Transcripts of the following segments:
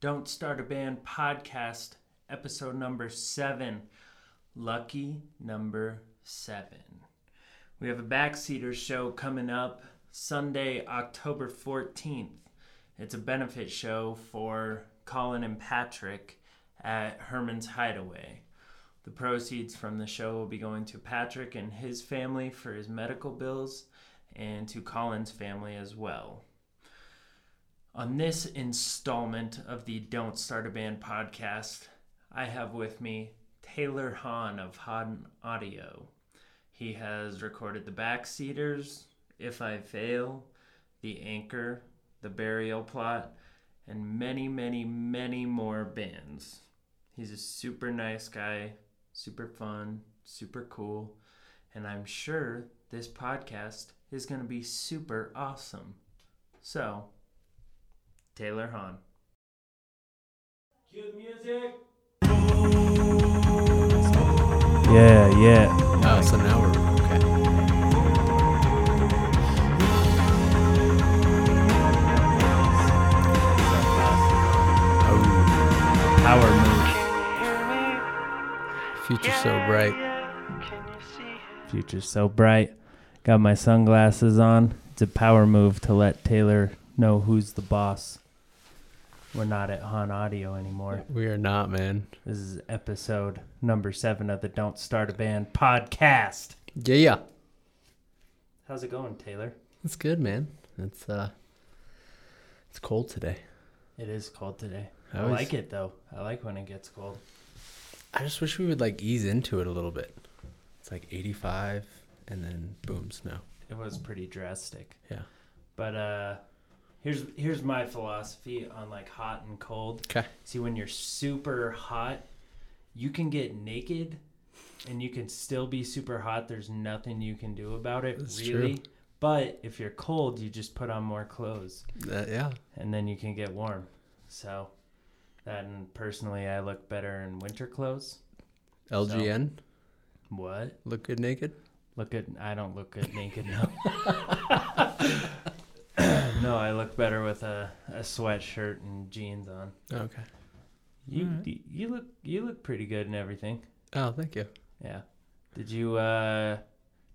Don't Start a Band podcast, episode number seven. Lucky number seven. We have a backseater show coming up Sunday, October 14th. It's a benefit show for Colin and Patrick at Herman's Hideaway. The proceeds from the show will be going to Patrick and his family for his medical bills and to Colin's family as well. On this installment of the Don't Start a Band podcast, I have with me Taylor Hahn of Hahn Audio. He has recorded the Backseaters, If I Fail, The Anchor, The Burial Plot, and many, many, many more bands. He's a super nice guy, super fun, super cool, and I'm sure this podcast is going to be super awesome. So, Taylor Hahn. Cue the music. Yeah, yeah. Oh, so now we're okay. Oh, Power move. future so bright. Future's so bright. Got my sunglasses on. It's a power move to let Taylor know who's the boss. We're not at Han Audio anymore. We are not, man. This is episode number seven of the Don't Start a Band podcast. Yeah, yeah. How's it going, Taylor? It's good, man. It's uh, it's cold today. It is cold today. I I, like it though. I like when it gets cold. I just wish we would like ease into it a little bit. It's like 85, and then boom, snow. It was pretty drastic. Yeah. But uh here's here's my philosophy on like hot and cold. Okay. See when you're super hot, you can get naked and you can still be super hot. There's nothing you can do about it That's really. true. But if you're cold, you just put on more clothes Uh, yeah. and then you can get warm. So that and personally I look better in winter clothes. LGN. What? Look good naked. Look at I don't look good naked no. no, I look better with a, a sweatshirt and jeans on. Okay. You Alright. you look you look pretty good and everything. Oh, thank you. Yeah. Did you uh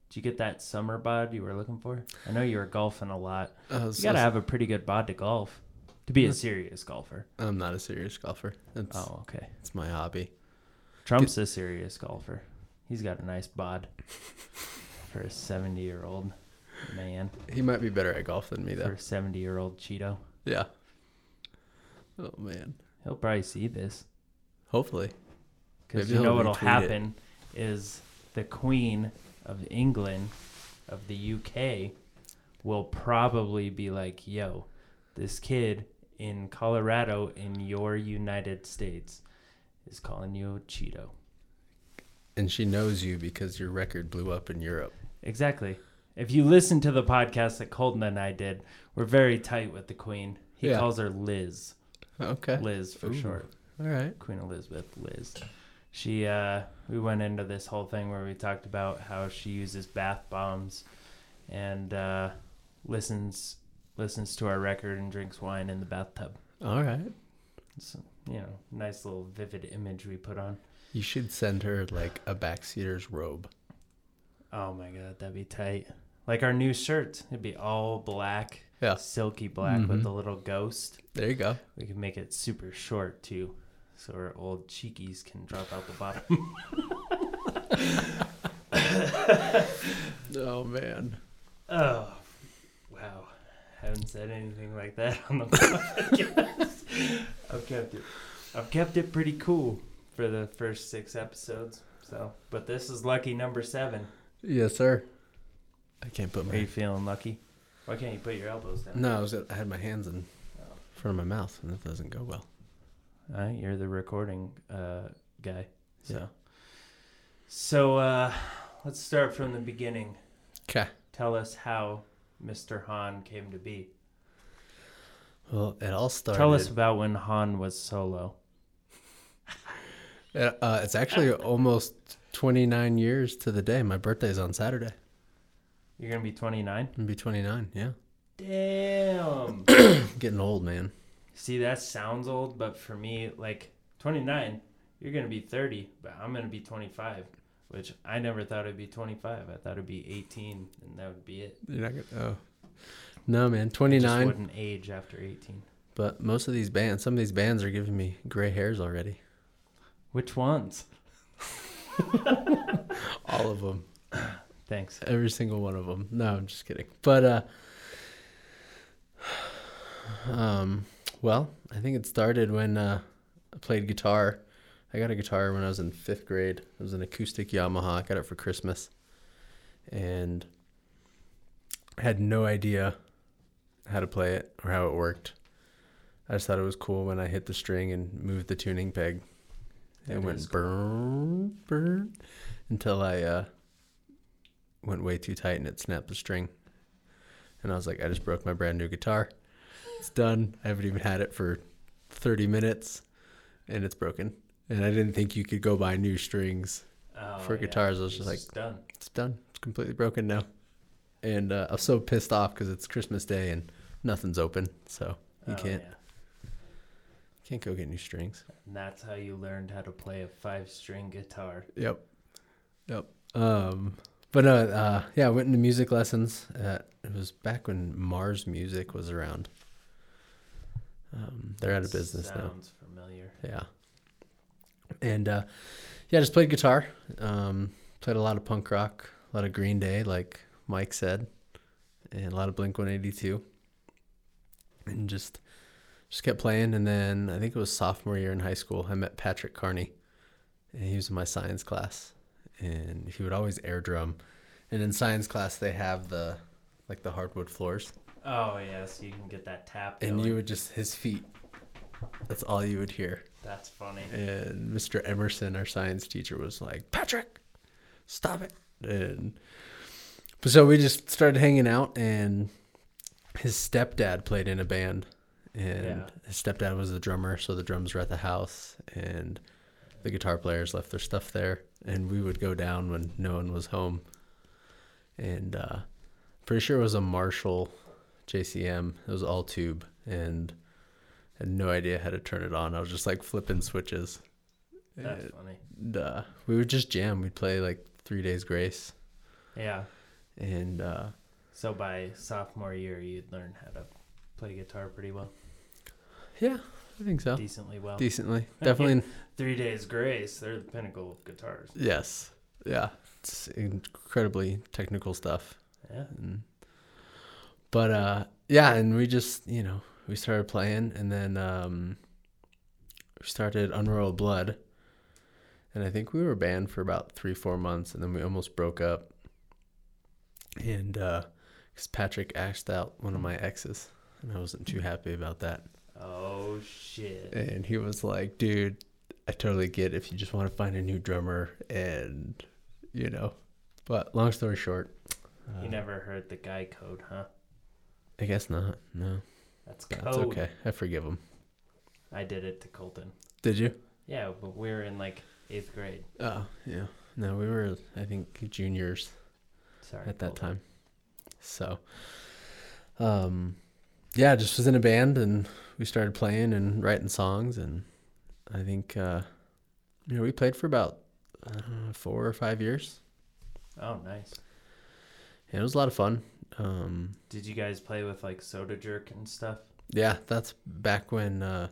did you get that summer bod you were looking for? I know you were golfing a lot. Oh, You so- gotta have a pretty good bod to golf. To be a Hmm. serious golfer. I'm not a serious golfer. It's Oh, okay. it's my hobby. Trump's a serious golfer. He's got a nice bod for a seventy year old man. He might be better at golf than me For though. a seventy year old Cheeto. Yeah. Oh man. He'll probably see this. Hopefully. Because you know what'll happen is the Queen of England, of the UK, will probably be like, yo, this kid in Colorado in your United States is calling you a Cheeto. And she knows you because your record blew up in Europe. Exactly. If you listen to the podcast that Colton and I did, we're very tight with the Queen. He Yeah. calls her Liz. Okay. Liz for Ooh. short. All right. Queen Elizabeth, Liz. She, uh, we went into this whole thing where we talked about how she uses bath bombs, and uh, listens listens to our record and drinks wine in the bathtub. All right. It's, you know, nice little vivid image we put on. You should send her like a backseater's robe. Oh my god, that'd be tight. Like our new shirt, it'd be all black, Yeah. silky black Mhm. with the little ghost. There you go. We can make it super short too, so our old cheekies can drop out the bottom. Oh man. Oh, wow. Haven't said anything like that on the podcast. I've kept it. I've kept it pretty cool for the first six episodes. So, but this is lucky number seven. Yes, sir. I can't put my. Are you feeling lucky? Why can't you put your elbows down? no. I was I had my hands in front of my mouth, and that doesn't go well. All right, you're the recording uh, guy. So, Yeah. so uh, let's start from the beginning. Okay. Tell us how Mr. Han came to be. Well, it all started. Tell us about when Han was solo. Uh, uh, it's actually almost 29 years to the day. My birthday's on Saturday. You're gonna be 29. I'm gonna be 29. Yeah. Damn. Getting old, man. See, that sounds old, but for me, like 29, you're gonna be 30, but I'm gonna be 25, which I never thought it'd be 25. I thought it'd be 18, and that would be it. You're not gonna. Oh. No, man. Twenty nine. Just 29. wouldn't age after 18. But most of these bands, some of these bands are giving me gray hairs already. Which ones? All of them. Thanks. Every single one of them. No, I'm just kidding. But uh um well, I think it started when uh I played guitar. I got a guitar when I was in 5th grade. It was an acoustic Yamaha. I got it for Christmas. And I had no idea how to play it or how it worked. I just thought it was cool when I hit the string and moved the tuning peg. That It went cool. burn, burn, until I uh, went way too tight and it snapped the string. And I was like, I just broke my brand new guitar. It's done. I haven't even had it for 30 minutes and it's broken. And I didn't think you could go buy new strings. Oh, For yeah. guitars, I was It's just like- done. It's done. It's completely broken now. And uh, I was so pissed off because it's Christmas Day and nothing's open. So you Oh, can't yeah. can't go get new strings. And that's how you learned how to play a five-string guitar. Yep. Yep. Um, but no, uh, yeah, I went into music lessons. At, it was back when Mars Music was around. Um, they're out of business now. Sounds familiar. Yeah. And uh, yeah, just played guitar. Um, played a lot of punk rock, a lot of Green Day, like Mike said, and a lot of Blink One Eighty Two. And just just kept playing. And then I think it was sophomore year in high school. I met Patrick Carney, and he was in my science class, and he would always air drum. And in science class, they have the like the hardwood floors, Oh yeah, so you can get that tap. and going. you would just his feet. That's all you would hear. That's funny. and Mr. Emerson, our science teacher, was like, "Patrick, stop it!" And but so we just started hanging out, and his stepdad played in a band, and Yeah. his stepdad was the drummer, so the drums were at the house, and the guitar players left their stuff there, and we would go down when no one was home, and uh, pretty sure it was a Marshall JCM. It was all tube, and had no idea how to turn it on. I was just like flipping switches. That's And, funny. uh, we would just jam. We'd play like Three Days Grace, Yeah. and uh, So by sophomore year, you'd learn how to play guitar pretty well, yeah, I think so. decently well. Decently, definitely. Three Days Grace, they're the pinnacle of guitars. yes, yeah. It's incredibly technical stuff. Yeah. And, but uh, yeah, and we just you know we started playing, and then um, we started Unroyal Blood, and I think we were banned for about three four months, and then we almost broke up. And because Patrick asked out one of my exes, and I wasn't too happy about that. Oh shit. And he was like, "Dude, I totally get if you just want to find a new drummer, and you know." But long story short, You uh, never heard the guy code, huh? I guess not. No, That's code. that's okay. I forgive him. I did it to Colton. Did you? Yeah, but we were in like eighth grade. Oh, yeah. No, we were, I think, juniors Sorry. at that Colton. time. So, um, yeah, just was in a band and we started playing and writing songs. And I think, uh, you know, we played for about uh, four or five years. Oh, nice. And it was a lot of fun. Um, Did you guys play with like Soda Jerk and stuff? yeah, that's back when uh,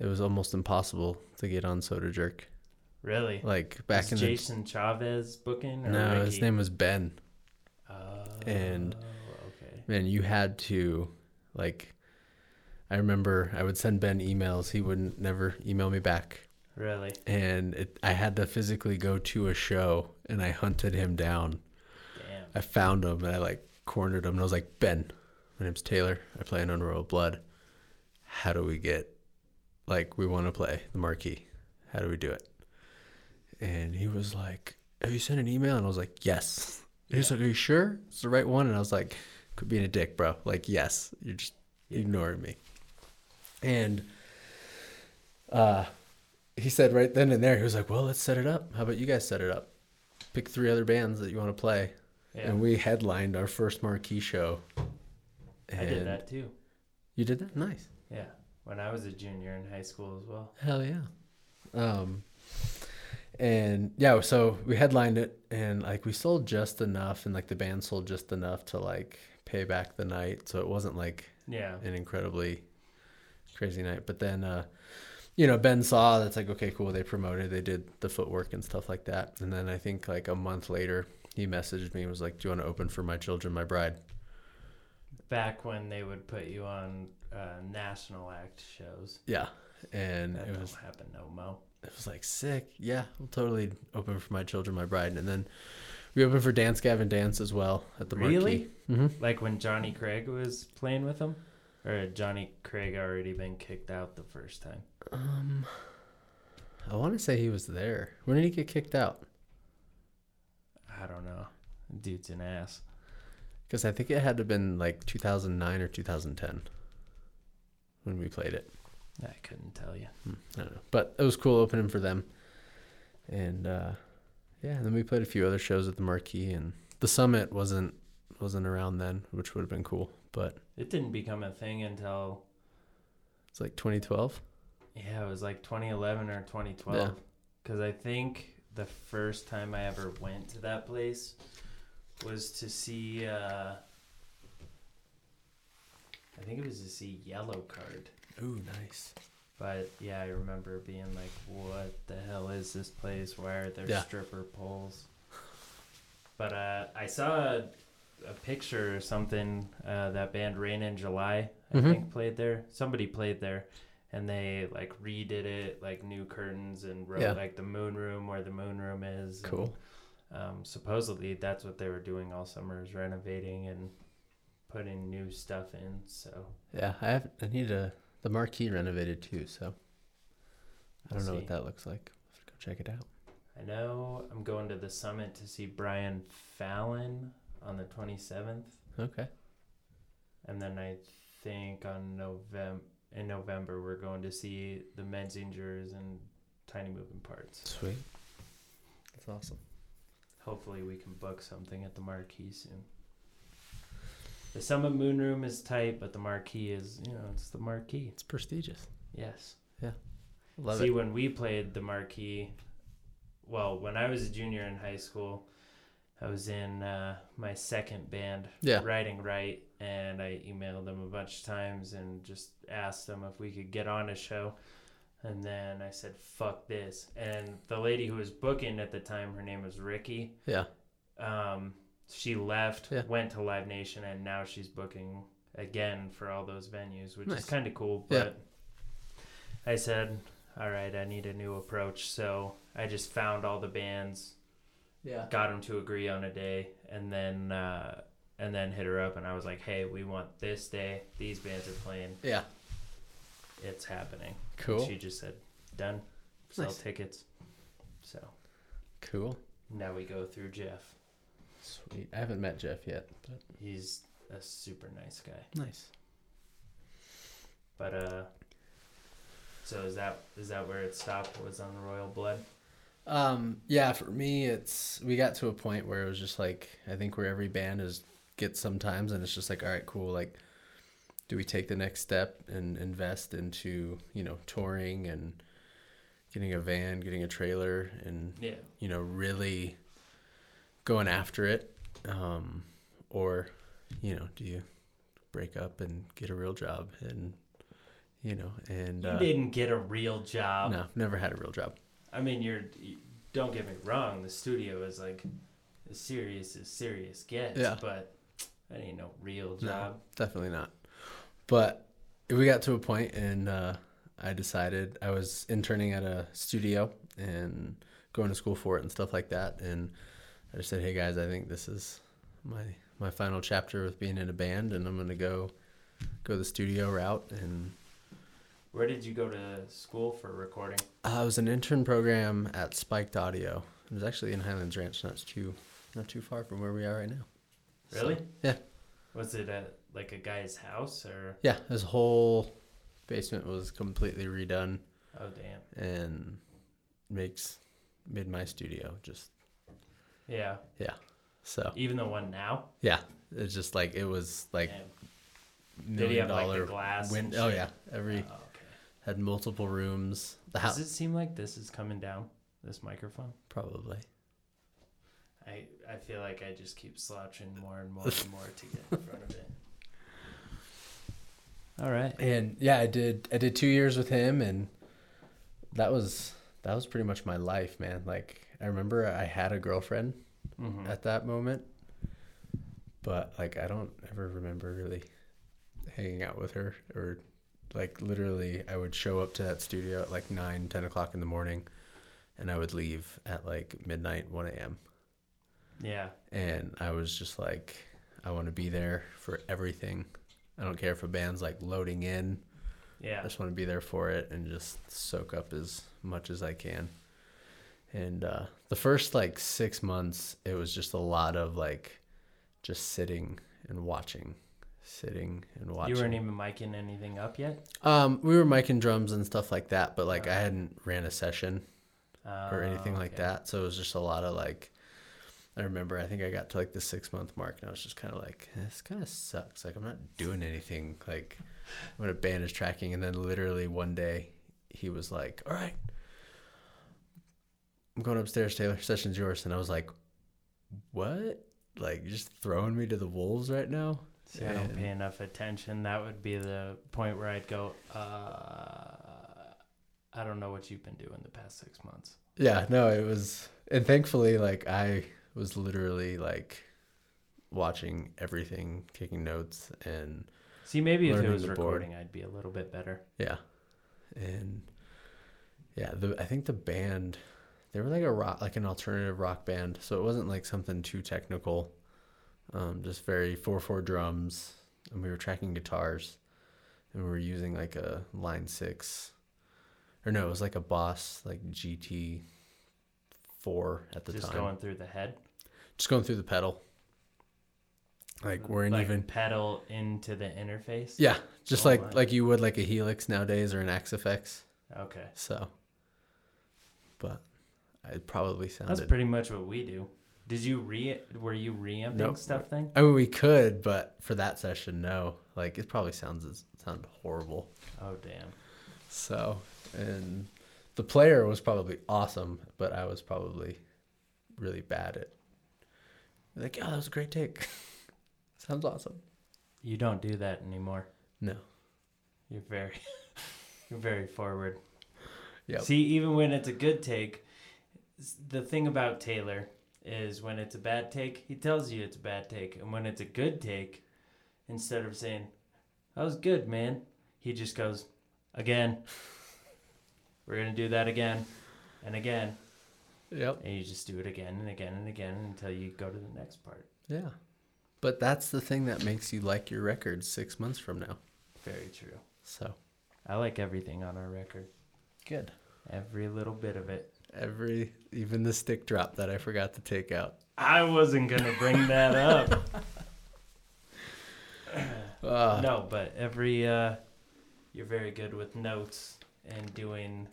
it was almost impossible to get on Soda Jerk. Really? Like back Was in Jason Chavez booking? the Or no, his name was Ben. Oh, and- okay. Man, you had to like. I remember I would send Ben emails. He wouldn't never email me back, Really? and it, I had to physically go to a show, and I hunted him down. Damn. I found him, and I like cornered him, and I was like, "Ben, my name's Taylor. I play in Unroyal Blood. How do we get, like, we want to play the marquee? How do we do it?" And he was like, "Have you sent an email?" And I was like, "Yes." And He's like, "Are you sure it's the right one?" And I was like, "Could being a dick, bro. Like, yes, you're just Yeah. ignoring me." And uh, he said right then and there, he was like, "Well, let's set it up. How about you guys set it up? Pick three other bands that you want to play." Yeah. And we headlined our first marquee show. I did that too. You did that? Nice. Yeah. when I was a junior in high school as well. Hell yeah. Um, and yeah, so we headlined it, and like we sold just enough, and like the band sold just enough to like pay back the night. So it wasn't like Yeah. an incredibly crazy night. But then, uh, you know, Ben saw that's like, okay, cool. They promoted, they did the footwork and stuff like that. And then I think like a month later, he messaged me and was like, do you want to open for MyChildren MyBride? Back when they would put you on uh, national act shows. Yeah. And That it was, happen no mo. it was like sick. Yeah, I'll totally open for MyChildren MyBride. And then we opened for Dance Gavin Dance as well at the Marquee. Really? Mm-hmm. Like when Johnny Craig was playing with them? Or had Johnny Craig already been kicked out the first time? Um, I want to say he was there. When did he get kicked out? I don't know. Dude's an ass. Because I think it had to have been like 2009 or 2010 when we played it. I couldn't tell you. Hmm, I don't know. But it was cool opening for them. And uh, yeah, and then we played a few other shows at the Marquee, and the Summit wasn't wasn't around then, which would have been cool. But It didn't become a thing until, it's like 2012. yeah, it was like 2011 or 2012. Yeah. Because I think the first time I ever went to that place was to see, uh, I think it was to see Yellowcard. Ooh, nice. But yeah, I remember being like, "What the hell is this place? Why are there Yeah. stripper poles?" But uh, I saw a, picture or something. Uh, that band Rain in July, I Mhm. think, played there. Somebody played there, and they like redid it, like new curtains and wrote Yeah. like the moon room where the moon room is. and, Cool. um, supposedly, that's what they were doing all summer is renovating and putting new stuff in. So Yeah, I have. I need a the Marquee renovated too, so I don't know See. what that looks like. To go check it out. I know I'm going to the summit to see Brian Fallon on the 27th, Okay. and then I think on November in November we're going to see the Menzingers and Tiny Moving Parts. Sweet. That's awesome. Hopefully we can book something at the Marquee soon. The Summit Moon Room is tight, but the Marquee is, you know, it's the Marquee. It's prestigious. Yes. Yeah. Love See, it. when we played the Marquee, well, when I was a junior in high school, I was in uh, my second band, Yeah. Writing Right, and I emailed them a bunch of times and just asked them if we could get on a show. And then I said, fuck this. And the lady who was booking at the time, her name was Ricky. Yeah. Um, she left, Yeah. went to Live Nation, and now she's booking again for all those venues, which Nice. is kind of cool. Yeah. But I said, all right, I need a new approach. So I just found all the bands, Yeah. got them to agree on a day, and then uh, and then hit her up, and I was like, hey, we want this day. These bands are playing. Yeah. It's happening. And Cool. she just said, done. Sell Nice. tickets. So Cool. now we go through Jeff. Sweet. I haven't met Jeff yet, but He's a super nice guy. nice. But uh so is that is that where it stopped was on the Royal Blood? Um, yeah, for me, it's we got to a point where it was just like I think where every band is gets sometimes, and it's just like, all right, cool. Like, do we take the next step and invest into you know touring and getting a van, getting a trailer, and Yeah. you know really going after it, um, or you know, do you break up and get a real job and you know and You uh, didn't get a real job. no, never had a real job. I mean, you're you, don't get me wrong, the studio is like as serious as serious gets, Yeah. but that ain't no real No. job. definitely not. But we got to a point and uh, I decided I was interning at a studio and going to school for it and stuff like that. And I just said, "Hey guys, I think this is my my final chapter with being in a band, and I'm gonna go go the studio route." And Where did you go to school for recording? uh, it was an intern program at Spiked Audio. It was actually in Highlands Ranch, not too not too far from where we are right now. So, Really? yeah. Was it at like a guy's house or yeah, his whole basement was completely redone. oh damn. and makes made my studio just Yeah. Yeah. So Even the one now? yeah it's just like it was like Damn. Did he million have like dollar the glass? win- oh yeah every Oh, okay. Had multiple rooms. The house. Does it seem like this is coming down? This microphone? probably. I I feel like I just keep slouching more and more and more to get in front of it. All right. And yeah, I did. I did two years with him, and that was that was pretty much my life, man. Like I remember I had a girlfriend Mhm. at that moment, but like I don't ever remember really hanging out with her or like literally I would show up to that studio at like 9, 10 o'clock in the morning, and I would leave at like midnight, one a.m. Yeah. and I was just like, I want to be there for everything. I don't care if a band's like loading in. I Yeah. just want to be there for it and just soak up as much as I can. And uh, the first like six months, it was just a lot of like just sitting and watching, sitting and watching. You weren't even miking anything up yet? Um, we were miking drums and stuff like that, but like I hadn't ran a session or anything like okay. that. So it was just a lot of like, I remember I think I got to like the six month mark and I was just kind of like, this kind of sucks. Like I'm not doing anything. Like when a band is tracking, and then literally one day he was like, "All right, I'm going upstairs. Taylor, session's yours." And I was like, "What? Like you're just throwing me to the wolves right now?" See, I don't pay enough attention. That would be the point where I'd go, uh, I don't know what you've been doing the past six months. Yeah, no, it was, and thankfully, like I was literally like watching everything, taking notes, and See, maybe if it was the board. recording, I'd be a little bit better. yeah, and yeah, the I think the band, they were like a rock, like an alternative rock band, so it wasn't like something too technical, um, just very four four drums, and we were tracking guitars, and we were using like a line six, or no, it was like a Boss like GT four at the Just time. Just going through the head. just going through the pedal. Like we're in like even pedal into the interface. yeah, just Oh like my. like you would like a Helix nowadays or an Axe-Fx. Okay. So, but it probably sounds. That's pretty much what we do. Did you re? Were you reamping Nope. stuff thing? I mean, we could, but for that session, no. Like it probably sounds it sounded horrible. Oh damn. So, and the player was probably awesome, but I was probably really bad at. Like, oh, that was a great take. Sounds awesome. You don't do that anymore. No. You're very, you're very forward. Yeah. See, even when it's a good take, the thing about Taylor is when it's a bad take, he tells you it's a bad take, and when it's a good take, instead of saying, "That was good, man," he just goes, "Again, we're gonna do that again, and again," Yep. and you just do it again and again and again until you go to the next part. Yeah. But that's the thing that makes you like your record six months from now. Very true. So I like everything on our record, good. every little bit of it. Every even the stick drop that I forgot to take out. I wasn't gonna bring that up. Uh, no, but every uh, you're very good with notes and doing.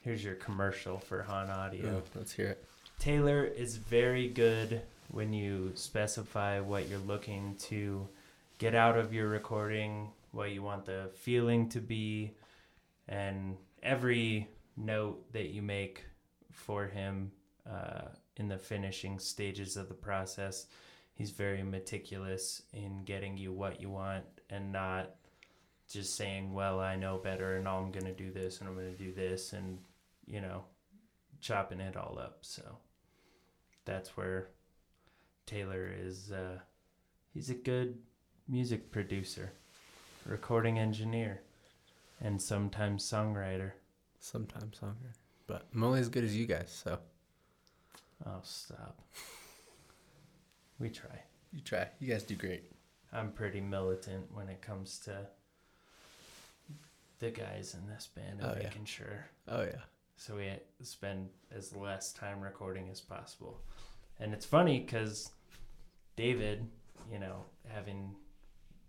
Here's your commercial for Han Audio. ooh, let's hear it. Taylor is very good when you specify what you're looking to get out of your recording, what you want the feeling to be, and every note that you make for him uh, in the finishing stages of the process. He's very meticulous in getting you what you want and not just saying, well, I know better and I'm going to do this and I'm going to do this and, you know, chopping it all up. So that's where Taylor is. Uh, he's a good music producer, recording engineer, and sometimes songwriter. Sometimes longer. But I'm only as good as you guys, so Oh, stop. We try. you try. You guys do great. I'm pretty militant when it comes to the guys in this band and Oh, yeah. making sure Oh yeah. so we spend as less time recording as possible. And it's funny because David, you know, having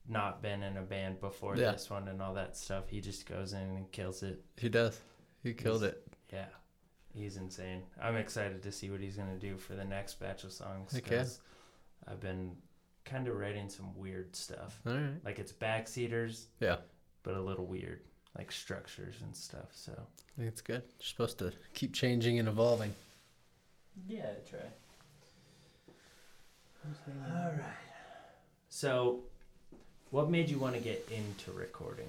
not been in a band before Yeah. this one and all that stuff, he just goes in and kills it. He does. He killed He's- it. Yeah, he's insane. I'm excited to see what he's gonna do for the next batch of songs Heck yeah. because I've been kind of writing some weird stuff. All right. Like it's backseaters, Yeah. but a little weird. like structures and stuff. So I think it's good. You're supposed to keep changing and evolving. yeah, try. All right. So, what made you want to get into recording?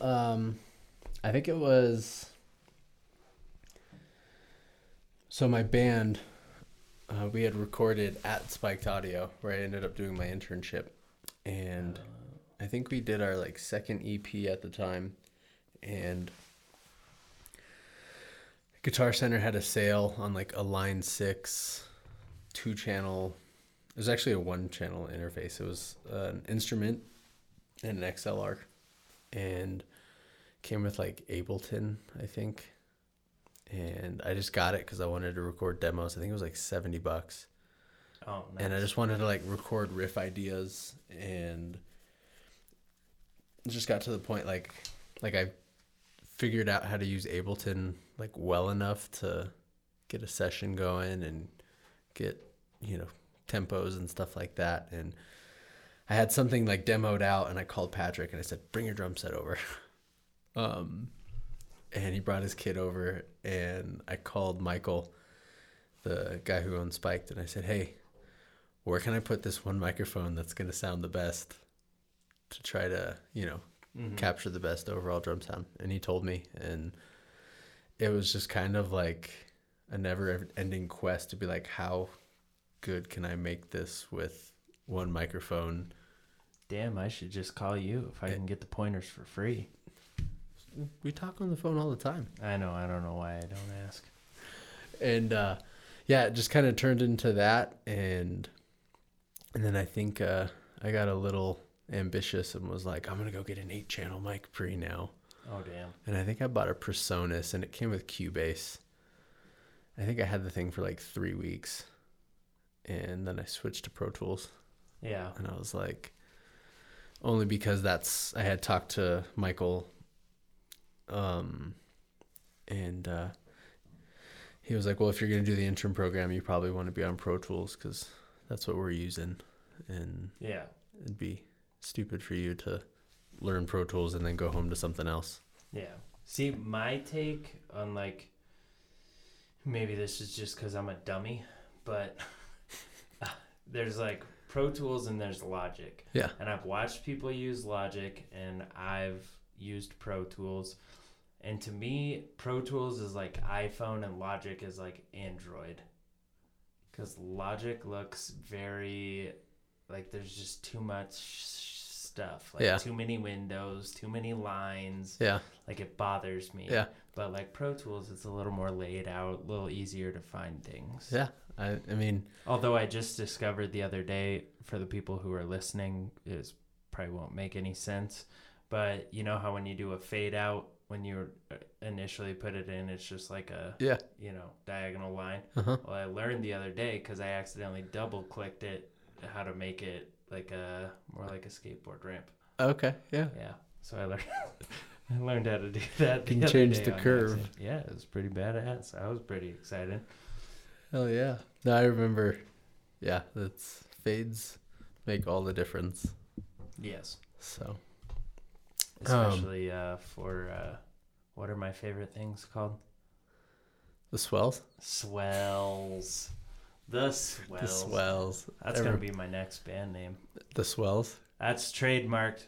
Um, I think it was. So my band, uh, we had recorded at Spiked Audio, where I ended up doing my internship, and I think we did our like second EP at the time, and Guitar Center had a sale on like a Line Six, two channel. It was actually a one channel interface. It was uh, an instrument and an XLR, and came with like Ableton, I think. And I just got it because I wanted to record demos. I think it was like seventy bucks oh, nice. and I just wanted to like record riff ideas and just got to the point like like I figured out how to use Ableton like well enough to get a session going and get you know tempos and stuff like that and I had something like demoed out and I called Patrick and I said bring your drum set over um and he brought his kid over and I called Michael the guy who owns Spiked and I said hey where can I put this one microphone that's going to sound the best to try to, you know, Mhm. capture the best overall drum sound? And he told me, and it was just kind of like a never ending quest to be like, how good can I make this with one microphone? Damn, I should just call you if I can get the pointers for free. We talk on the phone all the time. I know. I don't know why I don't ask. and uh, yeah, it just kind of turned into that, and and then I think uh, I got a little ambitious and was like, I'm gonna go get an eight channel mic pre now, Oh damn. and I think I bought a PreSonus, and it came with Cubase. I think I had the thing for like three weeks, and then I switched to Pro Tools, Yeah. and I was like, only because that's I had talked to Michael, um, and uh, he was like, "Well, if you're gonna do the intern program, you probably want to be on Pro Tools because that's what we're using, and Yeah. it'd be stupid for you to learn Pro Tools and then go home to something else." Yeah. See, my take on like maybe this is just because I'm a dummy, but there's like Pro Tools and there's Logic. Yeah. And I've watched people use Logic and I've used Pro Tools. And to me, Pro Tools is like iPhone and Logic is like Android. Because Logic looks very like there's just too much stuff. Like Yeah. too many windows, too many lines. Yeah, Like it bothers me. yeah, But like Pro Tools, it's a little more laid out, a little easier to find things. yeah. I, I mean, Although I just discovered the other day, for the people who are listening, it probably won't make any sense. But you know how when you do a fade out, when you initially put it in, it's just like a yeah, you know diagonal line. uh huh, Well, I learned the other day because I accidentally double clicked it how to make it like a more like a skateboard ramp. okay, yeah. Yeah. So I learned I learned how to do that. Can change the curve. accident. Yeah, it was pretty badass. I was pretty excited. Hell yeah. No, I remember. Yeah, that's fades make all the difference. Yes. So um, especially um, uh, for uh, what are my favorite things called? The swells. Swells. The swells. The swells. That's gonna be my next band name. The swells. That's trademarked.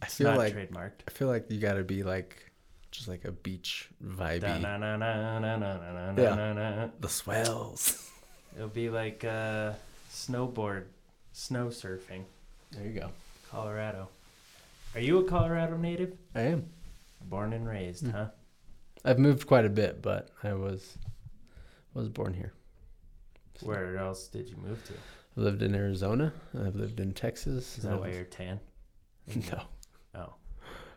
I feel Not like trademarked. I feel like you gotta be like just like a beach vibe. The swells. It'll be like uh, snowboard, snow surfing. There you go. Colorado. Are you a Colorado native? I am. Born and raised, Mm. huh? I've moved quite a bit, but I was was born here. So, Where else did you move to? I lived in Arizona. I've lived in Texas. Is that why I've- you're tan? No. Oh.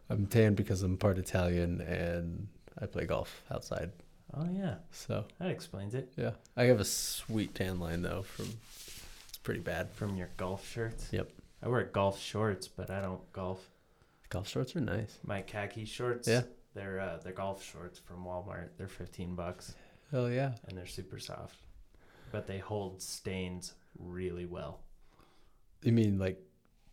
I'm tan because I'm part Italian and I play golf outside. Oh yeah, So that explains it. yeah, I have a sweet tan line though. From it's pretty bad. From your golf shirts. Yep. I wear golf shorts, but I don't golf. Golf shorts are nice. My khaki shorts. Yeah. They're uh, they're golf shorts from Walmart. They're fifteen bucks, Hell yeah. and they're super soft, but they hold stains really well. You mean like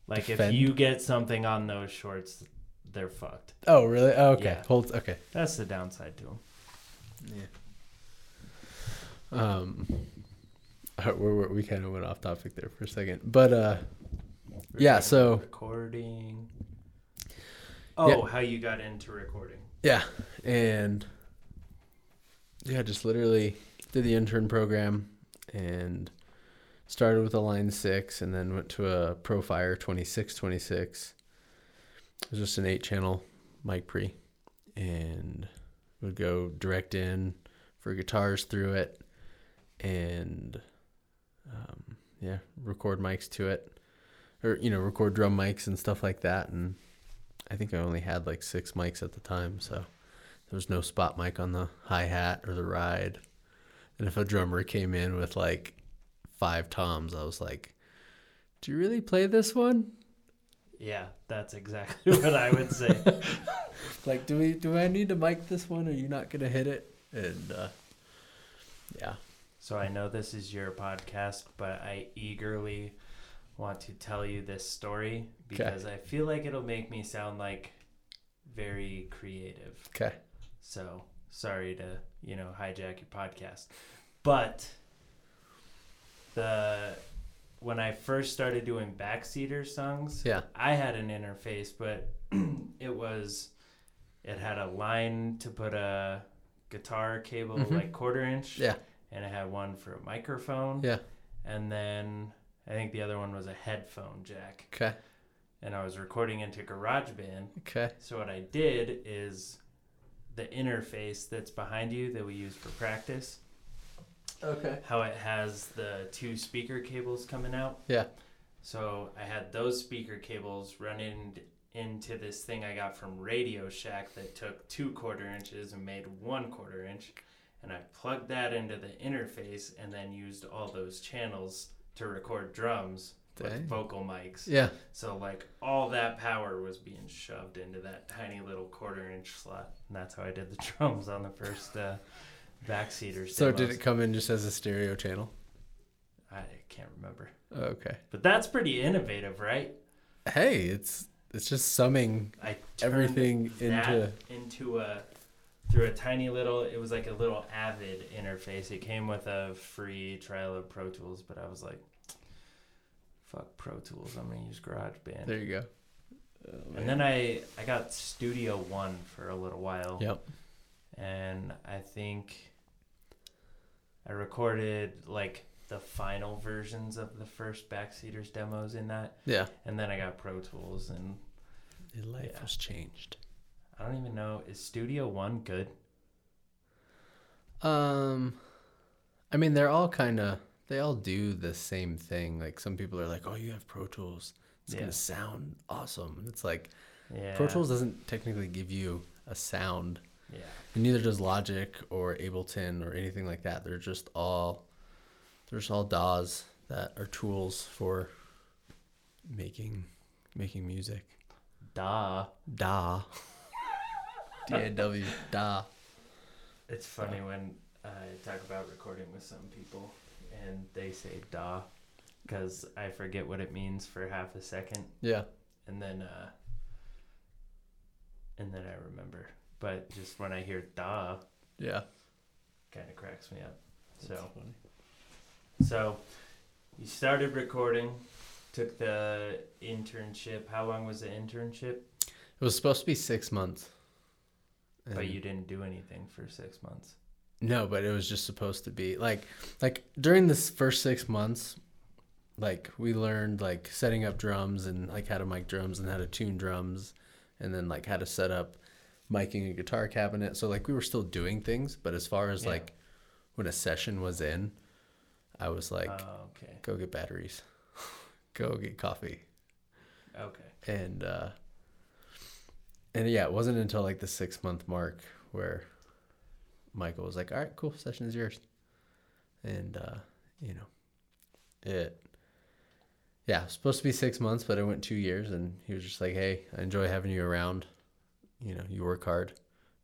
Like Defend? if you get something on those shorts, they're fucked. Oh, really? Oh, okay. Yeah. Hold. Okay. That's the downside to them. Yeah. Um, we we we kind of went off topic there for a second, but uh, Yeah, so- recording. Oh, Yeah. how you got into recording? yeah, and yeah, just literally did the intern program and started with a line six, and then went to a Profire twenty six twenty six. It was just an eight channel mic pre, and would go direct in for guitars through it, and um, yeah, record mics to it, or you know, record drum mics and stuff like that. And I think I only had like six mics at the time, so there was no spot mic on the hi hat or the ride. And if a drummer came in with like five toms, I was like, "Do you really play this one? Yeah, that's exactly what I would say. Like, do we do I need to mic this one? Are you not gonna hit it?" And uh, yeah, So I know this is your podcast, but I eagerly want to tell you this story because I feel like it'll make me sound like very creative. okay, So sorry to, you know, hijack your podcast. But the when I first started doing backseater songs, yeah, I had an interface, but it was it had a line to put a guitar cable Mhm. like quarter inch yeah, and it had one for a microphone. Yeah. And then I think the other one was a headphone jack. okay, And I was recording into GarageBand. okay, So what I did is the interface that's behind you that we use for practice, okay, how it has the two speaker cables coming out. yeah, So I had those speaker cables running into this thing I got from Radio Shack that took two quarter inches and made one quarter inch. And I plugged that into the interface and then used all those channels to record drums Dang. with vocal mics. yeah, So like all that power was being shoved into that tiny little quarter inch slot. And that's how I did the drums on the first uh, backseaters. So did demos. it come in just as a stereo channel? I can't remember. Okay. But that's pretty innovative, right? Hey, it's it's just summing I everything into into a through a tiny little it was like a little avid interface it came with a free trial of pro tools but i was like fuck pro tools i'm gonna use garageband there you go. Oh, and then i i got studio one for a little while Yep. and i think i recorded like the final versions of the first backseaters demos in that Yeah. and then i got pro tools and Your life Yeah. has changed. I don't even know is studio one good Um, I mean, they're all kind of they all do the same thing. Like some people are like, "Oh, you have Pro Tools. It's Yeah. gonna sound awesome." And it's like yeah Pro Tools doesn't technically give you a sound, yeah and neither does Logic or Ableton or anything like that. They're just all they're just all DAWs that are tools for making making music. Duh. DAW. D A W. It's funny when I talk about recording with some people and they say "da" because I forget what it means for half a second, Yeah. and then uh, and then I remember. But just when I hear "da," Yeah. kind of cracks me up. So That's funny. so you started recording, took the internship. How long was the internship? It was supposed to be six months. But you didn't do anything for six months. No, but it was just supposed to be like like during this first six months, like we learned like setting up drums and like how to mic drums and how to tune drums and then like how to set up miking a guitar cabinet. So like we were still doing things, but as far as Yeah. like when a session was in, I was like, oh, okay. go get batteries. go get coffee. Okay. and uh and yeah it wasn't until like the six month mark where michael was like all right cool session is yours. And uh you know it yeah it was supposed to be six months but it went two years and he was just like hey i enjoy having you around. You know you work hard.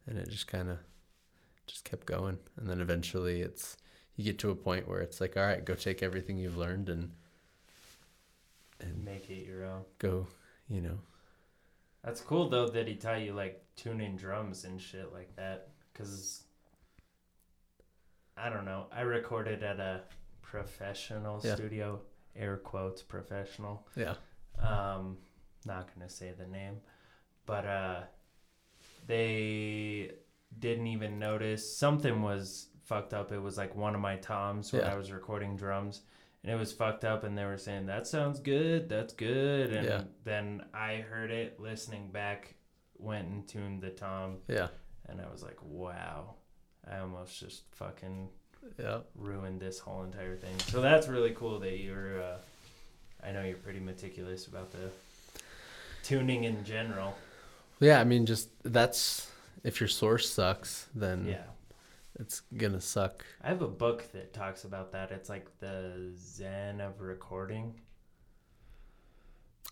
And it just kind of just kept going. And then eventually it's you get to a point where it's like all right go take everything you've learned and and Make it your own. go you know That's cool though that he taught you like tuning drums and shit like that. Cause I don't know. I recorded at a professional Yeah. studio, air quotes professional. Yeah. Um, not gonna say the name, but uh, they didn't even notice something was fucked up. It was like one of my toms when Yeah. I was recording drums, and it was fucked up. And they were saying that sounds good, that's good, and Yeah. then I heard it listening back, went and tuned the tom, Yeah. and I was like, wow, I almost just fucking Yeah. ruined this whole entire thing. So that's really cool that you're. Uh, I know you're pretty meticulous about the tuning in general. Yeah. I mean, just that's if your source sucks, then Yeah, it's gonna suck. I have a book that talks about that. It's like the Zen of recording.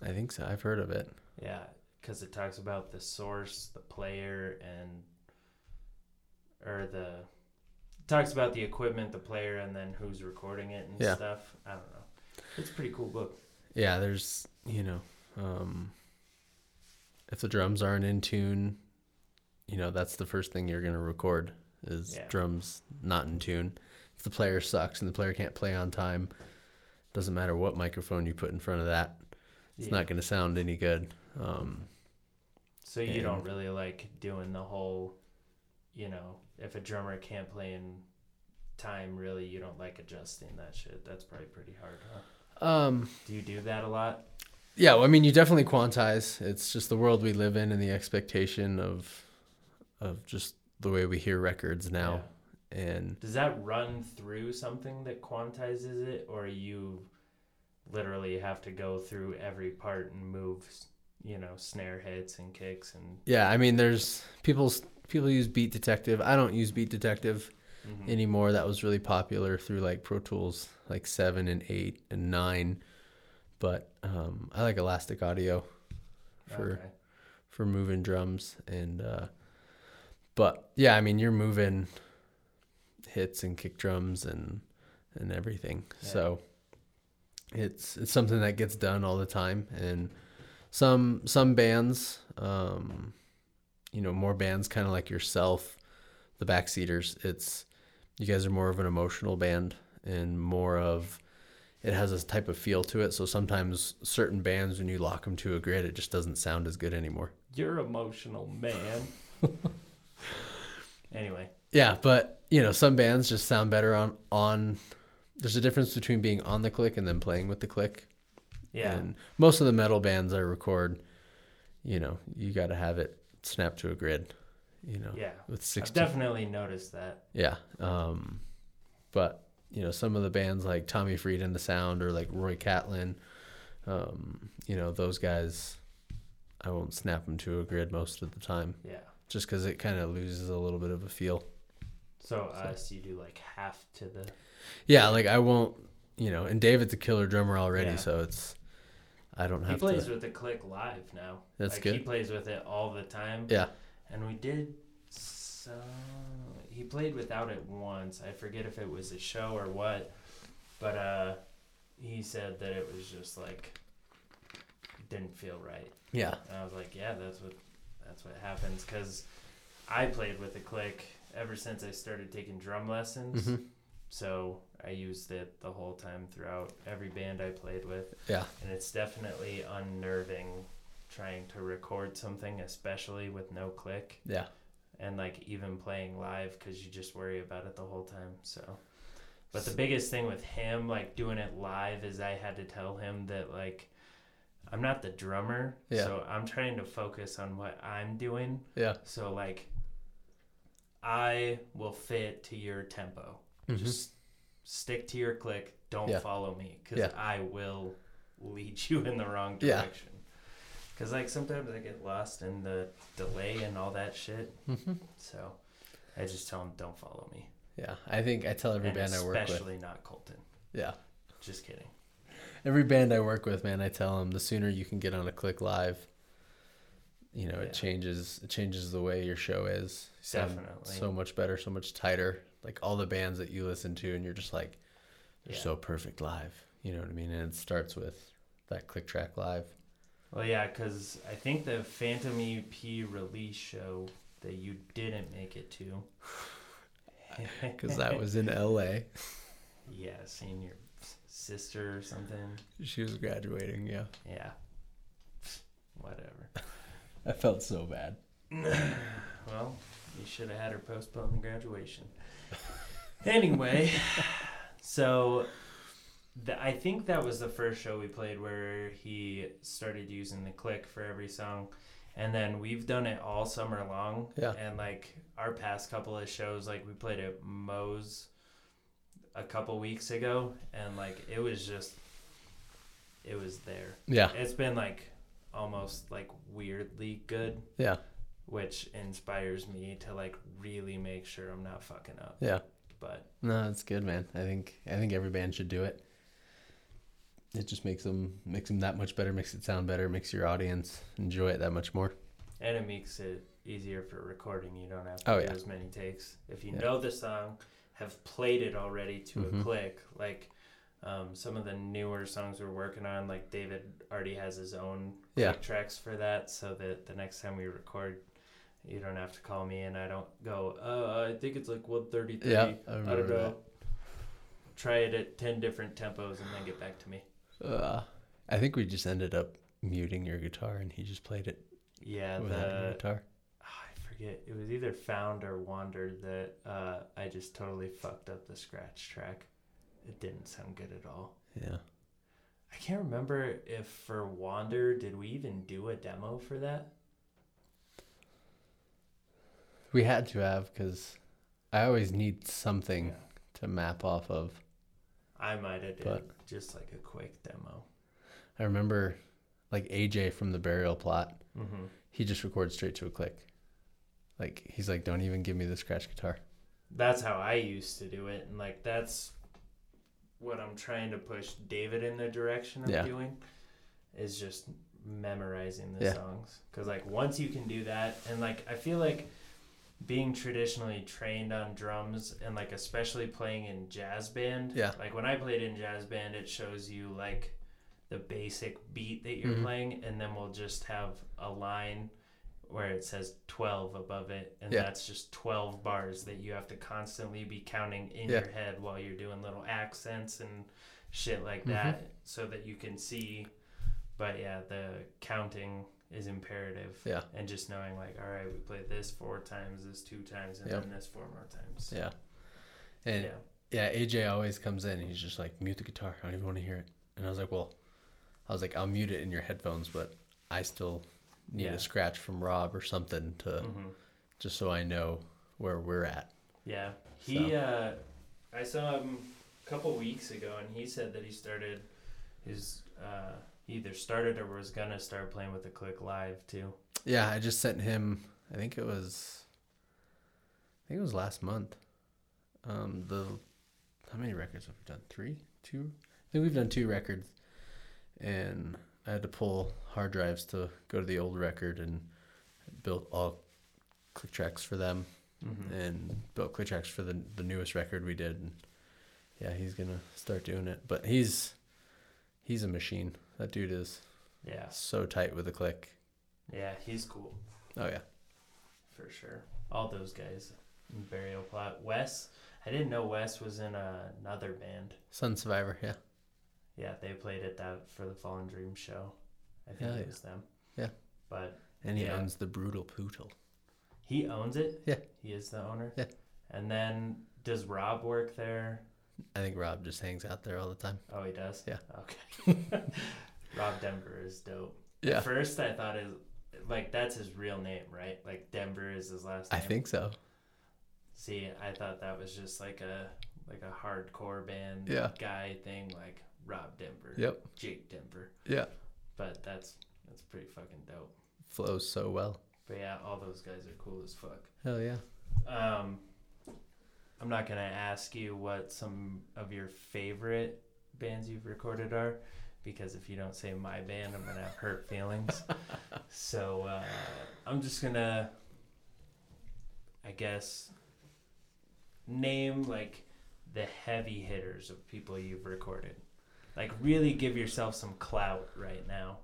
I think so. I've heard of it. Yeah, because it talks about the source, the player, and or the it talks about the equipment, the player, and then who's recording it and Yeah. stuff. I don't know. It's a pretty cool book. Yeah. There's you know, um, if the drums aren't in tune, you know that's the first thing you're gonna record is Yeah. drums not in tune. If the player sucks and the player can't play on time, doesn't matter what microphone you put in front of that, it's Yeah. not gonna sound any good. Um, So you don't really like doing the whole, you know, if a drummer can't play in time, really, you don't like adjusting that shit. That's probably pretty hard, huh? um, Do you do that a lot? Yeah, well, I mean, you definitely quantize. It's just the world we live in and the expectation of of just the way we hear records now. And Does that run through something that quantizes it, or you literally have to go through every part and move, you know, snare hits and kicks and? yeah, I mean, there's people people use Beat Detective. I don't use Beat Detective Mhm. anymore. That was really popular through like Pro Tools, like seven and eight and nine. But um, I like Elastic Audio for Okay. for moving drums and uh but yeah i mean you're moving hits and kick drums and and everything Yeah. so it's it's something that gets done all the time and some some bands um you know more bands kind of like yourself the backseaters it's you guys are more of an emotional band and more of it has this type of feel to it so sometimes certain bands when you lock them to a grid it just doesn't sound as good anymore You're emotional, man. anyway, Yeah, but you know, some bands just sound better on on. There's a difference between being on the click and then playing with the click. yeah. And most of the metal bands I record, you know, you got to have it snap to a grid. You know, Yeah, with I've sixty. definitely noticed that. Yeah. Um, but you know, some of the bands like Tommy Fried and the Sound or like Roy Catlin, um, you know, those guys, I won't snap them to a grid most of the time Yeah. Just because it kind of loses a little bit of a feel. So So- us, you do like half to the. Yeah, like I won't, you know, and David's a killer drummer already, Yeah. so it's I don't have. To He plays to. with the click live now. That's like, good. He plays with it all the time. Yeah, And we did so. He played without it once. I forget if it was a show or what, but uh, he said that it was just like didn't feel right. yeah, And I was like, yeah, that's what that's what happens because I played with a click ever since I started taking drum lessons. Mhm. So I used it the whole time throughout every band I played with, yeah, and it's definitely unnerving trying to record something, especially with no click, yeah, and like even playing live because you just worry about it the whole time. So. But the biggest thing with him, like doing it live, is I had to tell him that like I'm not the drummer, Yeah. so I'm trying to focus on what I'm doing. yeah. So like I will fit to your tempo. Mhm. Just stick to your click. Don't Yeah. follow me because Yeah. I will lead you in the wrong direction. Because like sometimes I get lost in the delay and all that shit. Mm-hmm. So I just tell them don't follow me. yeah. I think I tell every and band I work with. especially not Colton. Yeah, Just kidding. Every band I work with, man, I tell them the sooner you can get on a click live, you know, Yeah. it changes it changes the way your show is. You Definitely. so much better, so much tighter. Like all the bands that you listen to, and you're just like, they're Yeah. so perfect live. You know what I mean? And it starts with that click track live. Well, yeah, because I think the Phantom EP release show that you didn't make it to. Because that was in L.A. Yeah, seeing your sister or something. She was graduating. Yeah. Yeah. Whatever. I felt so bad. Well, you should have had her postpone the graduation. anyway, so the, I think that was the first show we played where he started using the click for every song. And then we've done it all summer long. Yeah. And like our past couple of shows, like we played at Moe's a couple weeks ago, and like it was just, it was there. Yeah. It's been like almost like weirdly good Yeah. which inspires me to like really make sure I'm not fucking up. Yeah. But No, it's good, man. I think I think every band should do it. It just makes them makes them that much better, makes it sound better, makes your audience enjoy it that much more. and it makes it easier for recording. You don't have to Oh, do yeah. as many takes. If you Yeah. know the song, have played it already to Mhm. a click, like um, some of the newer songs we're working on, like David already has his own Yeah. tracks for that, so that the next time we record, you don't have to call me and I don't go, oh, I think it's like 133. Yeah, I I don't remember know. Try it at 10 different tempos and then get back to me. Uh, I think we just ended up muting your guitar, and he just played it Yeah, without the guitar. Forget it was either found or wandered that uh, I just totally fucked up the scratch track. It didn't sound good at all. Yeah. I can't remember if for Wander did we even do a demo for that? We had to have because I always need something Yeah. to map off of. I might have did just like a quick demo. I remember, like AJ from the Burial Plot, Mm-hmm. he just records straight to a click. Like he's like, don't even give me the scratch guitar. That's how I used to do it, and like that's what I'm trying to push David in the direction of Yeah. doing is just memorizing the Yeah. songs. Because like once you can do that, and like I feel like being traditionally trained on drums and like especially playing in jazz band. Yeah. Like when I played in jazz band, it shows you like the basic beat that you're Mhm. playing, and then we'll just have a line where it says 12 above it and Yeah. that's just 12 bars that you have to constantly be counting in Yeah. your head while you're doing little accents and shit like Mhm. that so that you can see but yeah the counting is imperative Yeah. and just knowing like all right we played this four times this two times and Yep. then this four more times Yeah. And yeah yeah, AJ always comes in. And he's just like, mute the guitar. I don't even want to hear it. And I was like, well, I was like, I'll mute it in your headphones, but I still need Yeah. a scratch from Rob or something to hmm just so I know where we're at. Yeah, he. Uh, I saw him a couple weeks ago, and he said that he started his. Uh, he either started or was gonna start playing with the Click Live too. Yeah, I just sent him. I think it was. I think it was last month. Um, the how many records have we done? Three, two. I think we've done two records, and I had to pull hard drives to go to the old record and built all click tracks for them, Mm-hmm. and built click tracks for the the newest record we did. And yeah, he's gonna start doing it, but he's he's a machine. That dude is Yeah, so tight with a click. yeah, he's cool Oh yeah. for sure. All those guys in Burial Plot. Wes, I didn't know Wes was in another band. Sun Survivor, yeah. Yeah, they played at that for the Fallen Dream show. I think Hell it yeah. was them. Yeah. but And he Yeah. owns the Brutal Poodle. he owns it. Yeah. he is the owner. Yeah. and then does Rob work there? I think Rob just hangs out there all the time. Oh, he does. Yeah. Okay. Rob Denver is dope. Yeah. At first, I thought is like that's his real name, right? Like Denver is his last name. I think so. See, I thought that was just like a like a hardcore band Yeah. guy thing, like Rob Denver, Yep. Jake Denver. Yeah. But that's that's pretty fucking dope. Flows so well. But yeah, all those guys are cool as fuck. Hell yeah. Um, I'm not gonna ask you what some of your favorite bands you've recorded are, because if you don't say my band, I'm gonna have hurt feelings. so uh, I'm just gonna, I guess, name like the heavy hitters of people you've recorded. Like really give yourself some clout right now,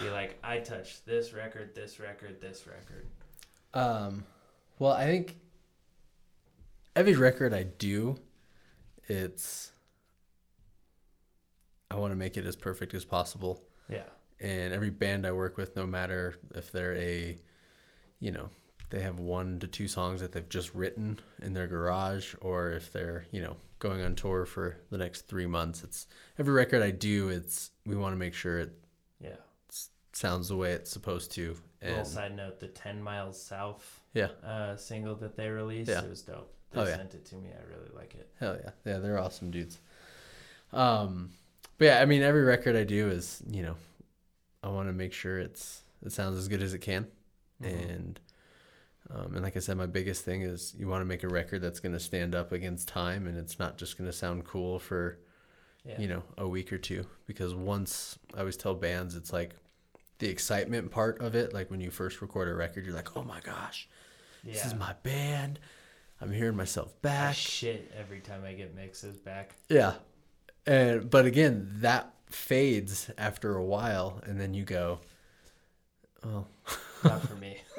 Be like, I touched this record, this record, this record. Um, well, I think every record I do, it's I want to make it as perfect as possible. Yeah. And every band I work with, no matter if they're a, you know, they have one to two songs that they've just written in their garage, or if they're, you know, going on tour for the next three months, it's every record I do, it's we want to make sure it Yeah. sounds the way it's supposed to. Little side note: the Ten Miles South yeah, uh, single that they released, Yeah. it was dope. They Oh, yeah. sent it to me. I really like it. Hell yeah. Yeah, they're awesome dudes. Um but yeah, I mean every record I do is, you know, I want to make sure it's it sounds as good as it can. Mhm. And um, and like I said, my biggest thing is you want to make a record that's going to stand up against time and it's not just going to sound cool for, Yeah. you know, a week or two. Because once I always tell bands, it's like the excitement part of it. Like when you first record a record, you're like, oh my gosh, yeah. this is my band. I'm hearing myself I back. shit every time I get mixes back. Yeah. And but again, that fades after a while and then you go, Oh Not for me.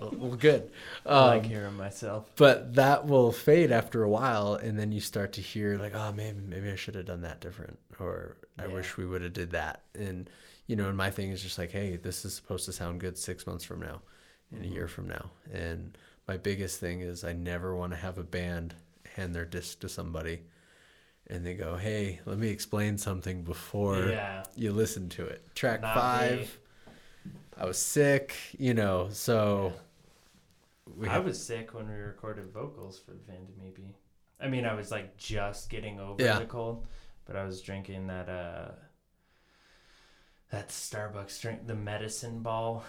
well good. I like Um, hearing myself. but that will fade after a while and then you start to hear like, oh maybe maybe I should have done that different or I Yeah. wish we would have did that. And you know, and my thing is just like, hey, this is supposed to sound good six months from now, and a Mhm. year from now. And my biggest thing is I never want to have a band hand their disc to somebody and they go, Hey, let me explain something before yeah. you listen to it. Track Not five. me. I was sick, you know, so I was sick when we recorded vocals for Wander Maybe. I mean, I was like just getting over Yeah. the cold, but I was drinking that uh that Starbucks drink, the medicine ball.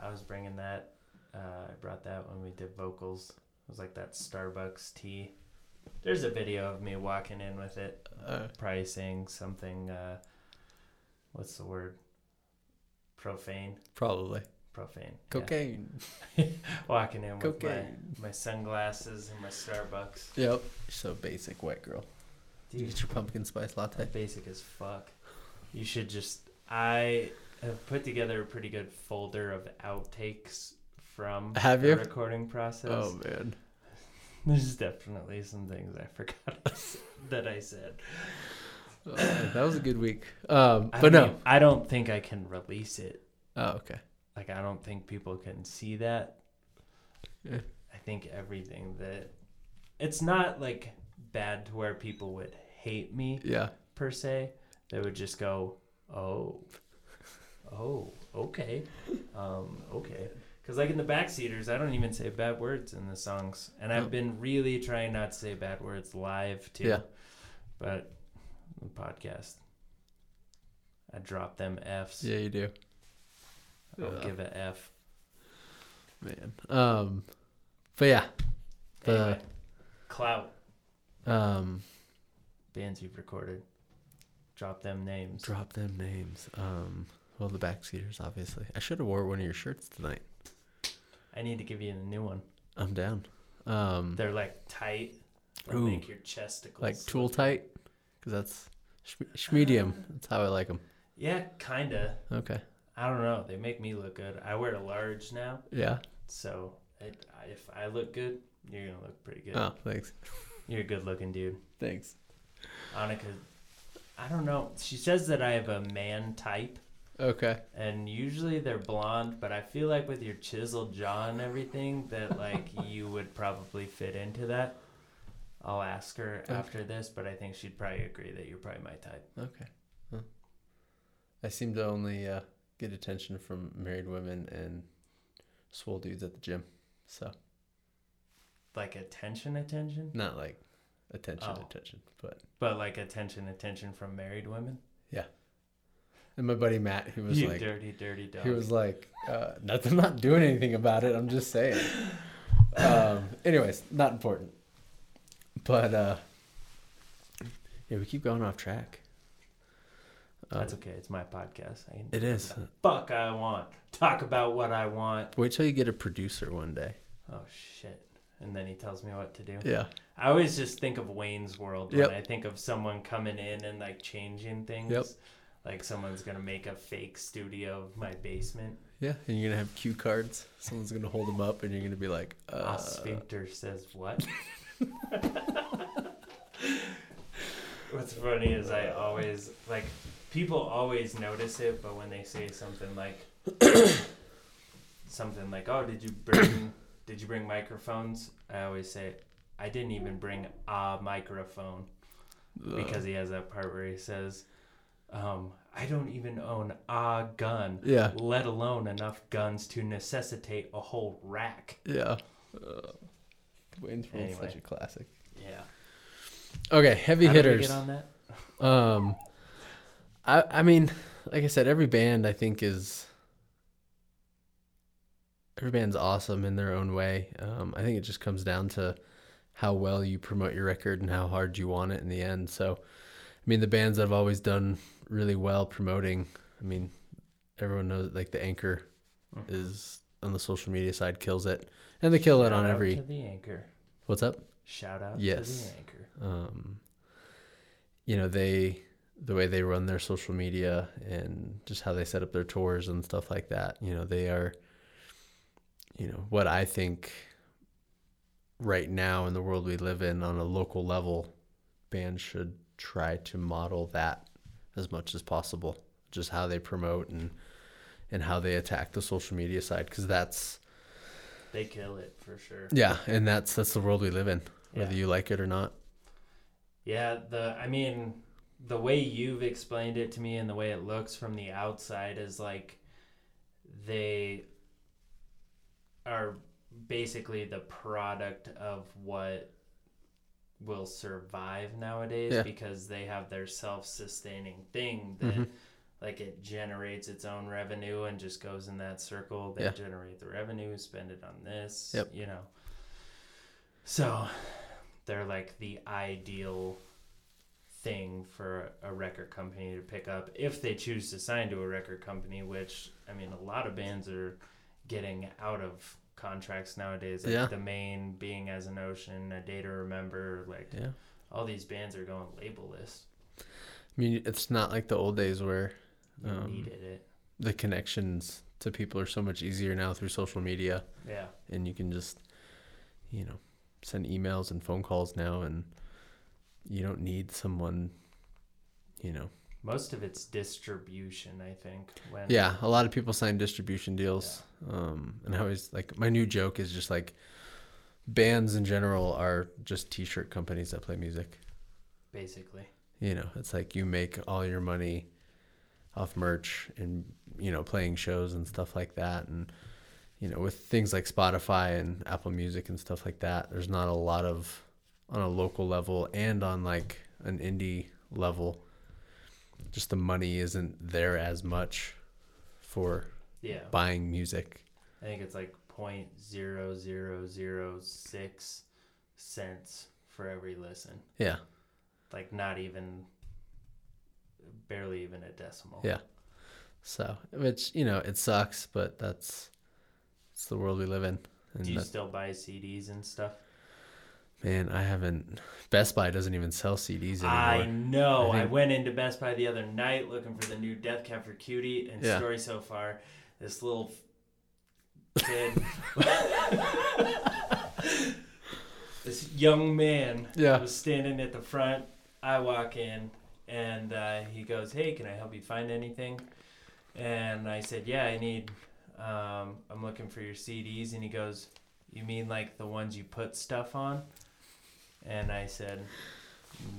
I was bringing that. Uh, I brought that when we did vocals. It was like that Starbucks tea. There's a video of me walking in with it, uh, probably saying something. Uh, what's the word? Profane. probably Profane. yeah. cocaine. Walking in with my, my sunglasses and my Starbucks. Yep. So basic white girl. Dude, get your pumpkin spice latte? basic as fuck. You should just. I have put together a pretty good folder of outtakes from Have the you? recording process. Oh man. There's definitely some things I forgot that I said. Oh, that was a good week. Um, I but mean, no. I don't think I can release it. Oh, okay. Like, I don't think people can see that. Yeah. I think everything that. It's not like bad to where people would hate me Yeah. per se. They would just go, oh, oh, okay, um, okay. Because like in the backseaters, I don't even say bad words in the songs, and I've been really trying not to say bad words live too. Yeah. But podcast, I drop them f's. Yeah, you do. I don't Ugh. give a f. Man. Um, but yeah. The Anyway, clout um, bands you've recorded. Drop them names. drop them names. Um, well, the backseaters, obviously. I should have wore one of your shirts tonight. I need to give you a new one. I'm down. Um, They're like tight. Ooh. make your chesticles like tool tight, because that's sh- medium. Um, That's how I like them. Yeah, kinda. Okay. I don't know. They make me look good. I wear a large now, Yeah. so it, if I look good, you're gonna look pretty good. Oh, thanks. You're a good looking dude. Thanks. Annika, I don't know. She says that I have a man type, Okay. and usually they're blonde, but I feel like with your chiseled jaw and everything, that like you would probably fit into that. I'll ask her Okay. after this, but I think she'd probably agree that you're probably my type. Okay. Well, I seem to only uh, get attention from married women and swole dudes at the gym. So Like attention, attention, not like attention, Oh. attention, but but like attention, attention from married women. Yeah. And my buddy Matt, he was you like, dirty, dirty dog. he was like, uh, not, I'm not doing anything about it. I'm just saying. um, anyways, not important. But uh, yeah, we keep going off track. Uh, That's okay. It's my podcast. I can it is. fuck I want. Talk about what I want. Wait till you get a producer one day. Oh shit. And then he tells me what to do. Yeah. I always just think of Wayne's World Yep. when I think of someone coming in and like changing things. Yep. Like someone's gonna make a fake studio of my basement. Yeah, and you're gonna have cue cards. Someone's gonna hold them up, and you're gonna be like, uh, Uh, sphincter says what? What's funny is I always like people always notice it, but when they say something like something like, "Oh, did you bring did you bring microphones?" I always say, "I didn't even bring a microphone," uh, because he has that part where he says, um, "I don't even own a gun." yeah, let alone enough guns to necessitate a whole rack. yeah. Uh, Wayne's World's Anyway. such a classic. Yeah. Okay, heavy How did we hitters. get on that? Um, I I mean, like I said, every band I think is every band's awesome in their own way. Um, I think it just comes down to how well you promote your record and how hard you want it in the end. So, I mean, the bands that have always done really well promoting. I mean, everyone knows like the Anchor Mhm. is on the social media side kills it, and they kill it on out every. to the anchor. What's up? Shout out Yes. to the anchor. um, you know they the way they run their social media and just how they set up their tours and stuff like that you know they are you know what i think right now in the world we live in on a local level bands should try to model that as much as possible just how they promote and and how they attack the social media side because that's They kill it for sure. yeah and that's that's the world we live in whether Yeah. you like it or not Yeah, the I mean, the way you've explained it to me and the way it looks from the outside is like they are basically the product of what will survive nowadays Yeah. because they have their self-sustaining thing that Mhm. Like it generates its own revenue and just goes in that circle they Yeah. generate the revenue spend it on this Yep. you know so they're like the ideal thing for a record company to pick up if they choose to sign to a record company which i mean a lot of bands are getting out of contracts nowadays like Yeah. the main being as an ocean a day to remember like yeah all these bands are going labelless I mean, it's not like the old days where you Um, needed it. the connections to people are so much easier now through social media, yeah. And you can just, you know, send emails and phone calls now, and you don't need someone, you know. most of it's distribution i think when Yeah, a lot of people sign distribution deals, um, and I always like my new joke is just like, bands in general are just T-shirt companies that play music. basically. You know, it's like you make all your money off merch and you know playing shows and stuff like that. And you know with things like Spotify and Apple Music and stuff like that there's not a lot of on a local level and on like an indie level just the money isn't there as much for yeah. buying music. I think it's like point zero zero zero six cents for every listen. Yeah. Like not even barely even a decimal Yeah. so which you know it sucks but that's it's the world we live in and do you that- still buy cds and stuff Man, I haven't. Best Buy doesn't even sell CDs anymore. I know. I I, went into Best Buy the other night looking for the new Death Cab for Cutie, and Yeah. story so far, this little kid, this young man, Yeah. was standing at the front. I walk in, and uh, he goes, "Hey, can I help you find anything?" And I said, "Yeah, I need. Um, I'm looking for your CDs." And he goes, "You mean like the ones you put stuff on?" And I said,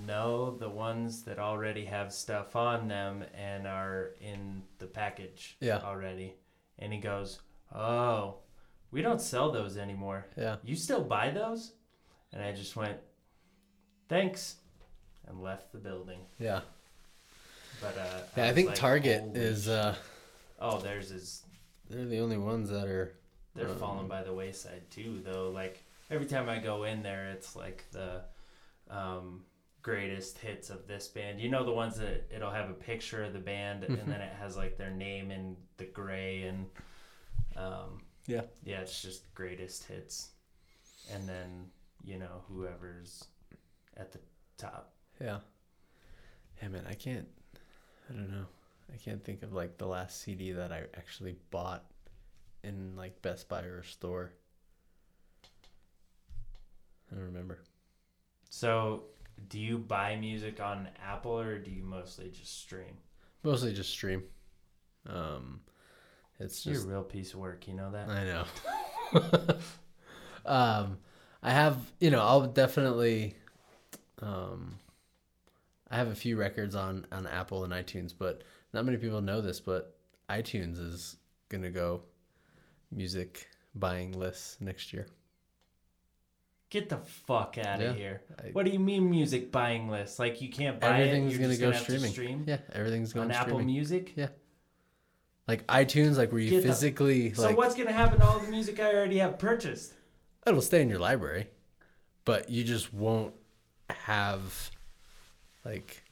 no, the ones that already have stuff on them and are in the package Yeah. already. And he goes, Oh, we don't sell those anymore. Yeah. You still buy those? And I just went, Thanks, and left the building. Yeah. But uh, Yeah, I was think like, Target is uh Oh, theirs is they're the only ones that are they're Um, falling by the wayside too though like every time i go in there it's like the um, greatest hits of this band you know the ones that it'll have a picture of the band and then it has like their name in the gray and um, Yeah. yeah it's just greatest hits and then you know whoever's at the top yeah. Yeah man, I can't I don't know. I can't think of like the last CD that I actually bought in like Best Buy or store. I don't remember. So, do you buy music on Apple or do you mostly just stream? Mostly just stream. Um, it's You're just a real piece of work, you know that? I know. um, I have, you know, I'll definitely, um, I have a few records on on Apple and iTunes, but not many people know this, but iTunes is gonna go music buying lists next year. Get the fuck out Yeah, of here. I- What do you mean music buying list? Like you can't buy Everything's it, you're gonna go gonna streaming. stream Yeah, everything's going on Apple. Music? Yeah. Like iTunes, like where you Get the- physically So like what's gonna happen to all the music I already have purchased? it'll stay in your library, but you just won't have like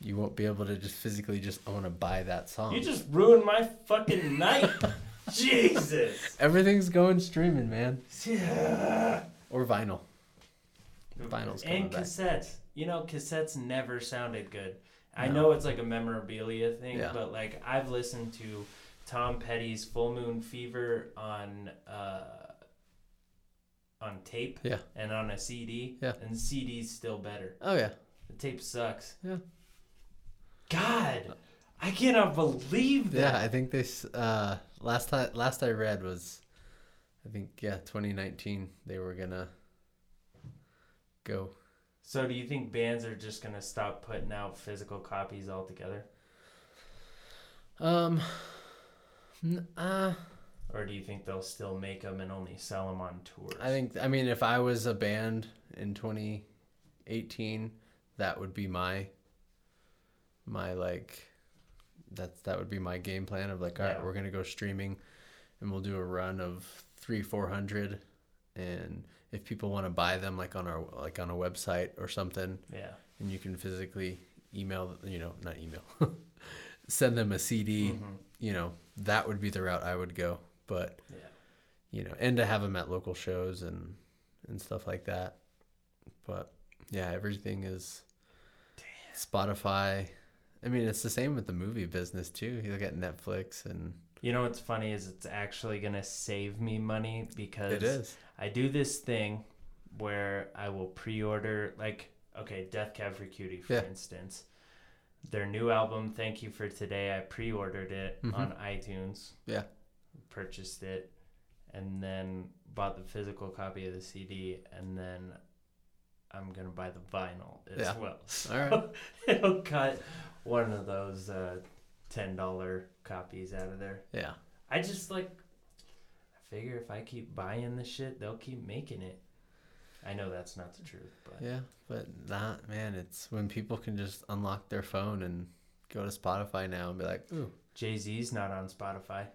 you won't be able to just physically just I want to buy that song. You just ruined my fucking night. Jesus. Everything's going streaming, man, Yeah. or vinyl. Vinyl's and back. cassettes. You know, cassettes never sounded good. I know it's like a memorabilia thing, Yeah. but like I've listened to Tom Petty's Full Moon Fever on uh on tape Yeah. and on a CD. Yeah. And CD's still better. Oh yeah, The tape sucks. Yeah. God, I cannot believe that. yeah. I think this uh, last time last I read was, I think yeah, 2019. They were gonna go. So do you think bands are just gonna stop putting out physical copies altogether? Um, n- uh, Or do you think they'll still make them and only sell them on tours? I think I mean if I was a band in 2018, that would be my my like that's that would be my game plan of like all right Yeah. we're gonna go streaming and we'll do a run of three four hundred and if people want to buy them like on our like on a website or something Yeah. and you can physically email you know not email send them a CD Mhm. you know that would be the route I would go but Yeah. you know, and to have them at local shows and and stuff like that. But yeah, everything is Spotify. I mean, it's the same with the movie business too. You look at Netflix and You know what's funny is it's actually gonna save me money because it is. I do this thing where I will pre-order like okay, Death Cab for Cutie for Yeah. instance. Their new album, Thank You for Today, I pre-ordered it Mhm. on iTunes. Yeah. Purchased it and then bought the physical copy of the CD and then I'm gonna buy the vinyl as Yeah. well. All right. It'll cut one of those uh, ten dollar copies out of there. Yeah. I just like I figure if I keep buying the shit, they'll keep making it. I know that's not the truth, but Yeah, but not man, it's when people can just unlock their phone and go to Spotify now and be like, "Ooh, Jay Z's not on Spotify.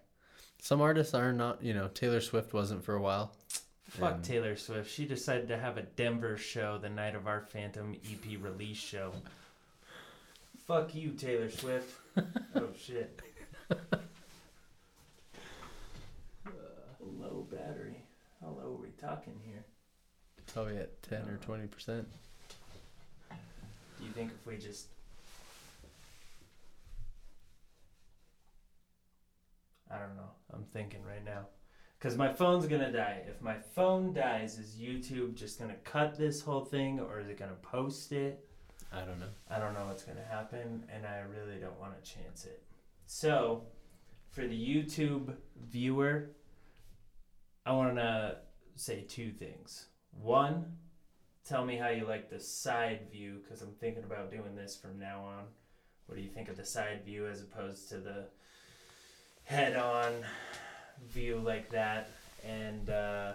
some artists are not, you know, Taylor Swift wasn't for a while." Fuck And- Taylor Swift. She decided to have a Denver show the night of our Phantom EP release show. Fuck you, Taylor Swift. oh shit. Uh, low battery. How low are we talking here? Oh, Probably at 10 or uh, 20%. Do you think if we just I don't know. I'm thinking right now. Cuz my phone's going to die. If my phone dies, is YouTube just going to cut this whole thing or is it going to post it? I don't know. I don't know what's going to happen and I really don't want to chance it. So, for the YouTube viewer, I want to say two things. One, tell me how you like the side view because I'm thinking about doing this from now on. What do you think of the side view as opposed to the head on view like that? And uh,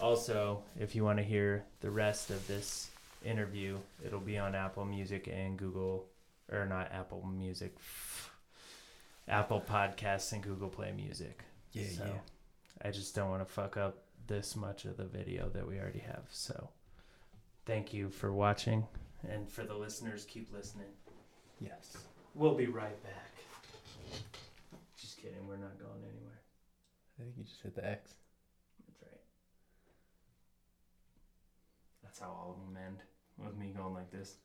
also, if you want to hear the rest of this interview, it'll be on Apple Music and Google, or not Apple Music, Apple Podcasts and Google Play Music. Yeah, So, yeah. I just don't want to fuck up this much of the video that we already have. So thank you for watching. And for the listeners, keep listening. Yes. We'll be right back. Just kidding. We're not going anywhere. I think you just hit the X. That's right. That's how all of them end. With me going like this.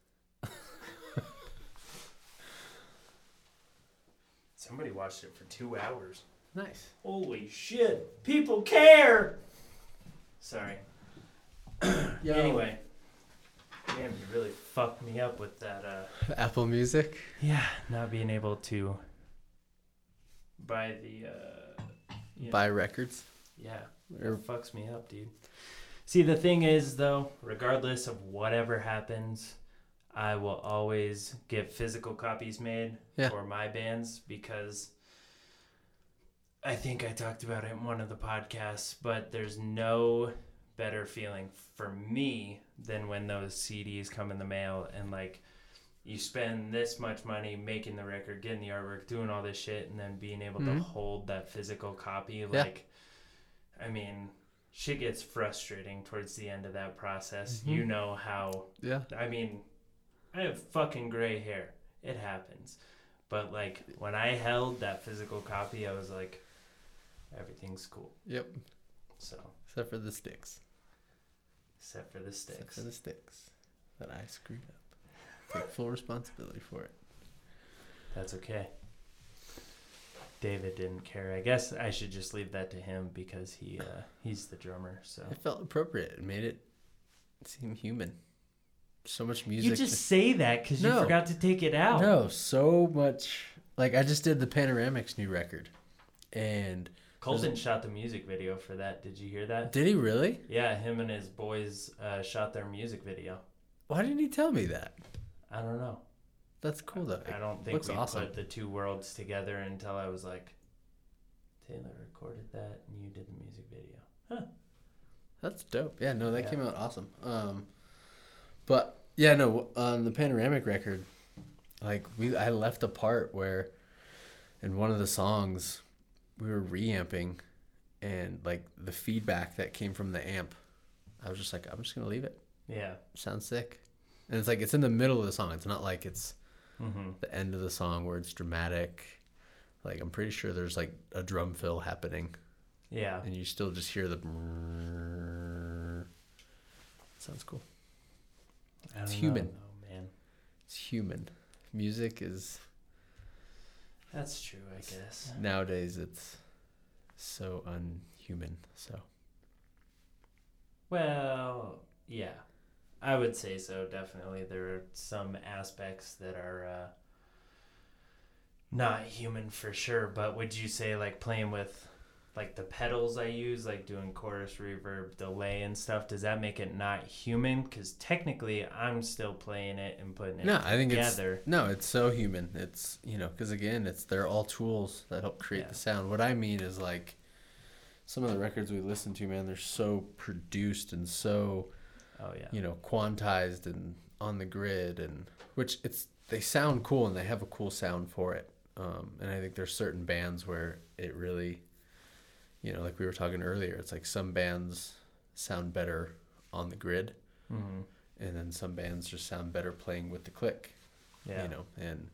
Somebody watched it for two hours. Nice. Holy shit! People care. Sorry. Yo. Anyway, damn, you really fucked me up with that. uh Apple Music. Yeah, not being able to buy the. uh know- Buy records. Yeah, Or- it fucks me up, dude. See, the thing is, though, regardless of whatever happens, I will always get physical copies made Yeah. for my bands because I think I talked about it in one of the podcasts, but there's no better feeling for me than when those CDs come in the mail and like you spend this much money making the record, getting the artwork, doing all this shit, and then being able to Mhm. hold that physical copy. Like, I mean, shit gets frustrating towards the end of that process. Mhm. You know how Yeah. I mean, I have fucking gray hair. It happens. But like when I held that physical copy, I was like, everything's cool. Yep. So, Except for the sticks. except for the sticks. Except for the sticks that I screwed up. Take full responsibility for it. That's okay. David didn't care. I guess I should just leave that to him because he uh, he's the drummer. So It felt appropriate. It made it seem human. So much music. you just say that because you forgot to take it out. no, so much. Like I just did the Panoramics new record, and Colton shot the music video for that. Did you hear that? did he really? Yeah, him and his boys uh, shot their music video. Why didn't he tell me that? I don't know. That's cool though. I don't think looks we awesome. put the two worlds together until I was like, Taylor recorded that and you did the music video. Huh. That's dope. Yeah, no, that Yeah. came out awesome. Um, but yeah, no, on the panoramic record, like we, I left a part where, in one of the songs, we were reamping, and like the feedback that came from the amp, I was just like, I'm just gonna leave it. Yeah. Sounds sick, and it's like it's in the middle of the song. It's not like it's Mm-hmm. the end of the song where it's dramatic. Like I'm pretty sure there's like a drum fill happening Yeah. and you still just hear the. Sounds cool. I It's don't human. Know, though, man. It's human. Music is That's true, I guess. nowadays it's so unhuman. So Well, yeah. I would say so, definitely. There are some aspects that are uh, not human for sure, but would you say like playing with like the pedals I use, like doing chorus reverb, delay and stuff, does that make it not human? Because technically I'm still playing it and putting it no, I think together. it's no, it's so human. It's you know because again, it's they're all tools that help create Yeah. the sound. What I mean is like some of the records we listen to, man, they're so produced and so oh, yeah. you know quantized and on the grid and which it's they sound cool and they have a cool sound for it um, and i think there's certain bands where it really you know like we were talking earlier it's like some bands sound better on the grid hmm and then some bands just sound better playing with the click Yeah. you know and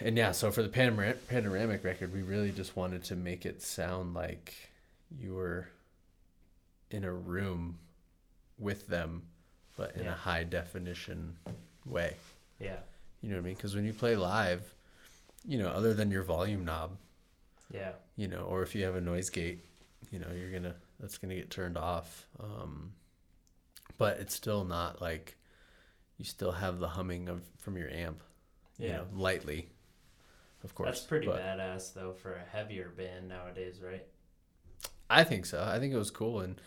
and yeah so for the panoramic, panoramic record we really just wanted to make it sound like you were in a room with them but in Yeah. a high definition way Yeah. you know what i mean because when you play live you know other than your volume knob Yeah. you know or if you have a noise gate you know you're gonna that's gonna get turned off um but it's still not like you still have the humming of from your amp Yeah. you know lightly of course That's pretty but badass though for a heavier band nowadays, right? i think so i think it was cool and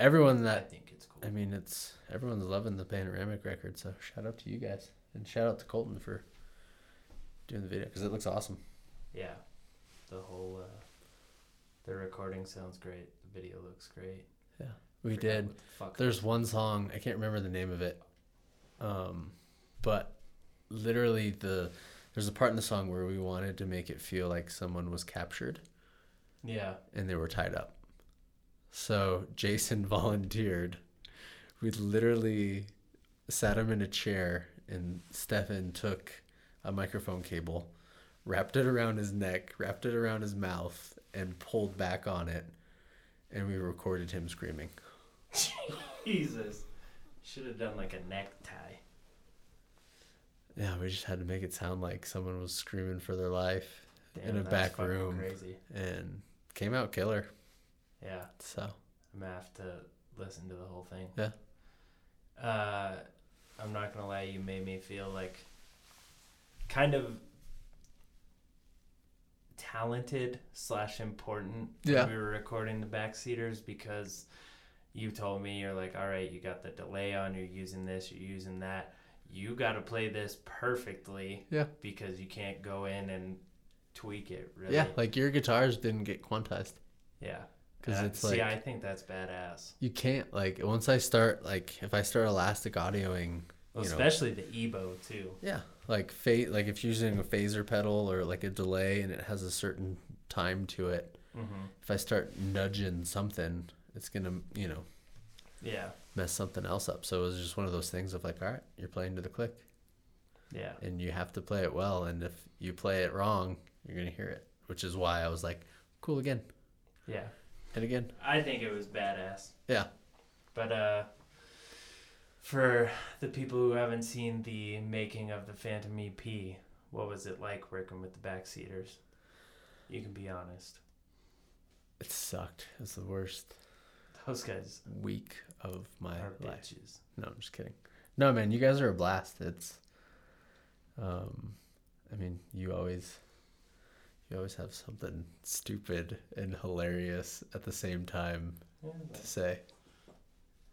everyone that I think it's cool. i mean it's everyone's loving the panoramic record so shout out to you guys and shout out to colton for doing the video because it looks awesome Yeah, the whole uh, the recording sounds great. The video looks great. Yeah, we Forgot did the fuck There's one song I can't remember the name of it, um, but literally the there's a part in the song where we wanted to make it feel like someone was captured Yeah, and they were tied up. So Jason volunteered. We literally sat him in a chair and Stefan took a microphone cable, wrapped it around his neck, wrapped it around his mouth, and pulled back on it, and we recorded him screaming. Jesus, should have done like a necktie. Yeah, we just had to make it sound like someone was screaming for their life Damn, in a back room, Crazy. and came out killer. Yeah, So I'm gonna have to listen to the whole thing. Yeah. Uh, I'm not gonna lie, you made me feel like kind of talented slash important Yeah. when we were recording the backseaters because you told me you're like, all right, you got the delay on, you're using this, you're using that. You got to play this perfectly. Yeah. Because you can't go in and tweak it. Really. yeah, like your guitars didn't get quantized Yeah. Because it's see, like I think that's badass. you can't like once I start like if I start elastic audioing, Well, you know, especially the EBow too. yeah, like fa- like if you're using a phaser pedal or like a delay and it has a certain time to it, Mm-hmm. if I start nudging something, it's gonna you know Yeah. mess something else up. So it was just one of those things of like, all right, you're playing to the click, Yeah. and you have to play it well. And if you play it wrong, you're gonna hear it. Which is why I was like, cool again Yeah. And again. I think it was badass. Yeah. But uh for the people who haven't seen the making of the Phantom EP, what was it like working with the backseaters? You can be honest. It sucked. It's the worst Those guys week of my life. bitches. No, I'm just kidding. No, man, you guys are a blast. It's, um, I mean, you always, you always have something stupid and hilarious at the same time Yeah, to say.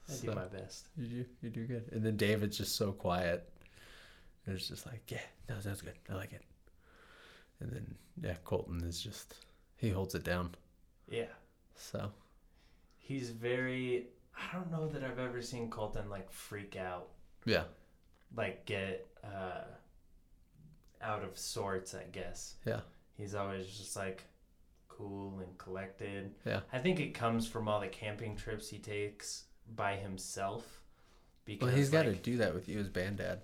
I do my best. you do, you do good. And then David's just so quiet. And it's just like, yeah, no, that's good. I like it. And then yeah, Colton is just he holds it down. Yeah. So He's very I don't know that I've ever seen Colton like freak out. yeah, Like get uh out of sorts, I guess. yeah, He's always just like cool and collected. Yeah. I think it comes from all the camping trips he takes by himself. Because well, he's got to do that with you as band dad.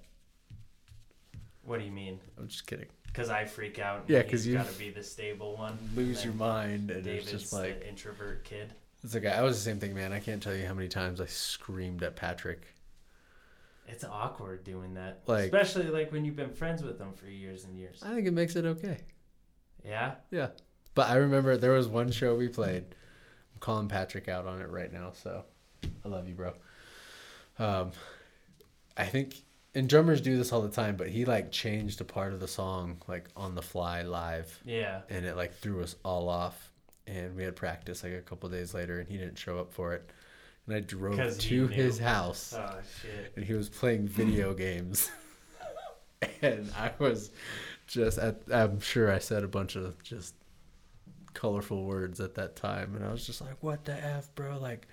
What do you mean? I'm just kidding. Because I freak out. and Yeah, he's 'cause you got to be the stable one. Lose your mind, and David's it's just like introvert kid. it's like I was the same thing, man. I can't tell you how many times I screamed at Patrick. It's awkward doing that, Like- especially like when you've been friends with them for years and years. I think it makes it okay. Yeah. Yeah. But I remember there was one show we played. I'm calling Patrick out on it right now, so I love you, bro. Um I think and drummers do this all the time, but he like changed a part of the song like on the fly live Yeah. and it like threw us all off and we had practice like a couple days later and he didn't show up for it. And I drove to his house Oh shit. and he was playing video games. and I was just at, I'm sure I said a bunch of just colorful words at that time and I was just like, "What the f, bro? Like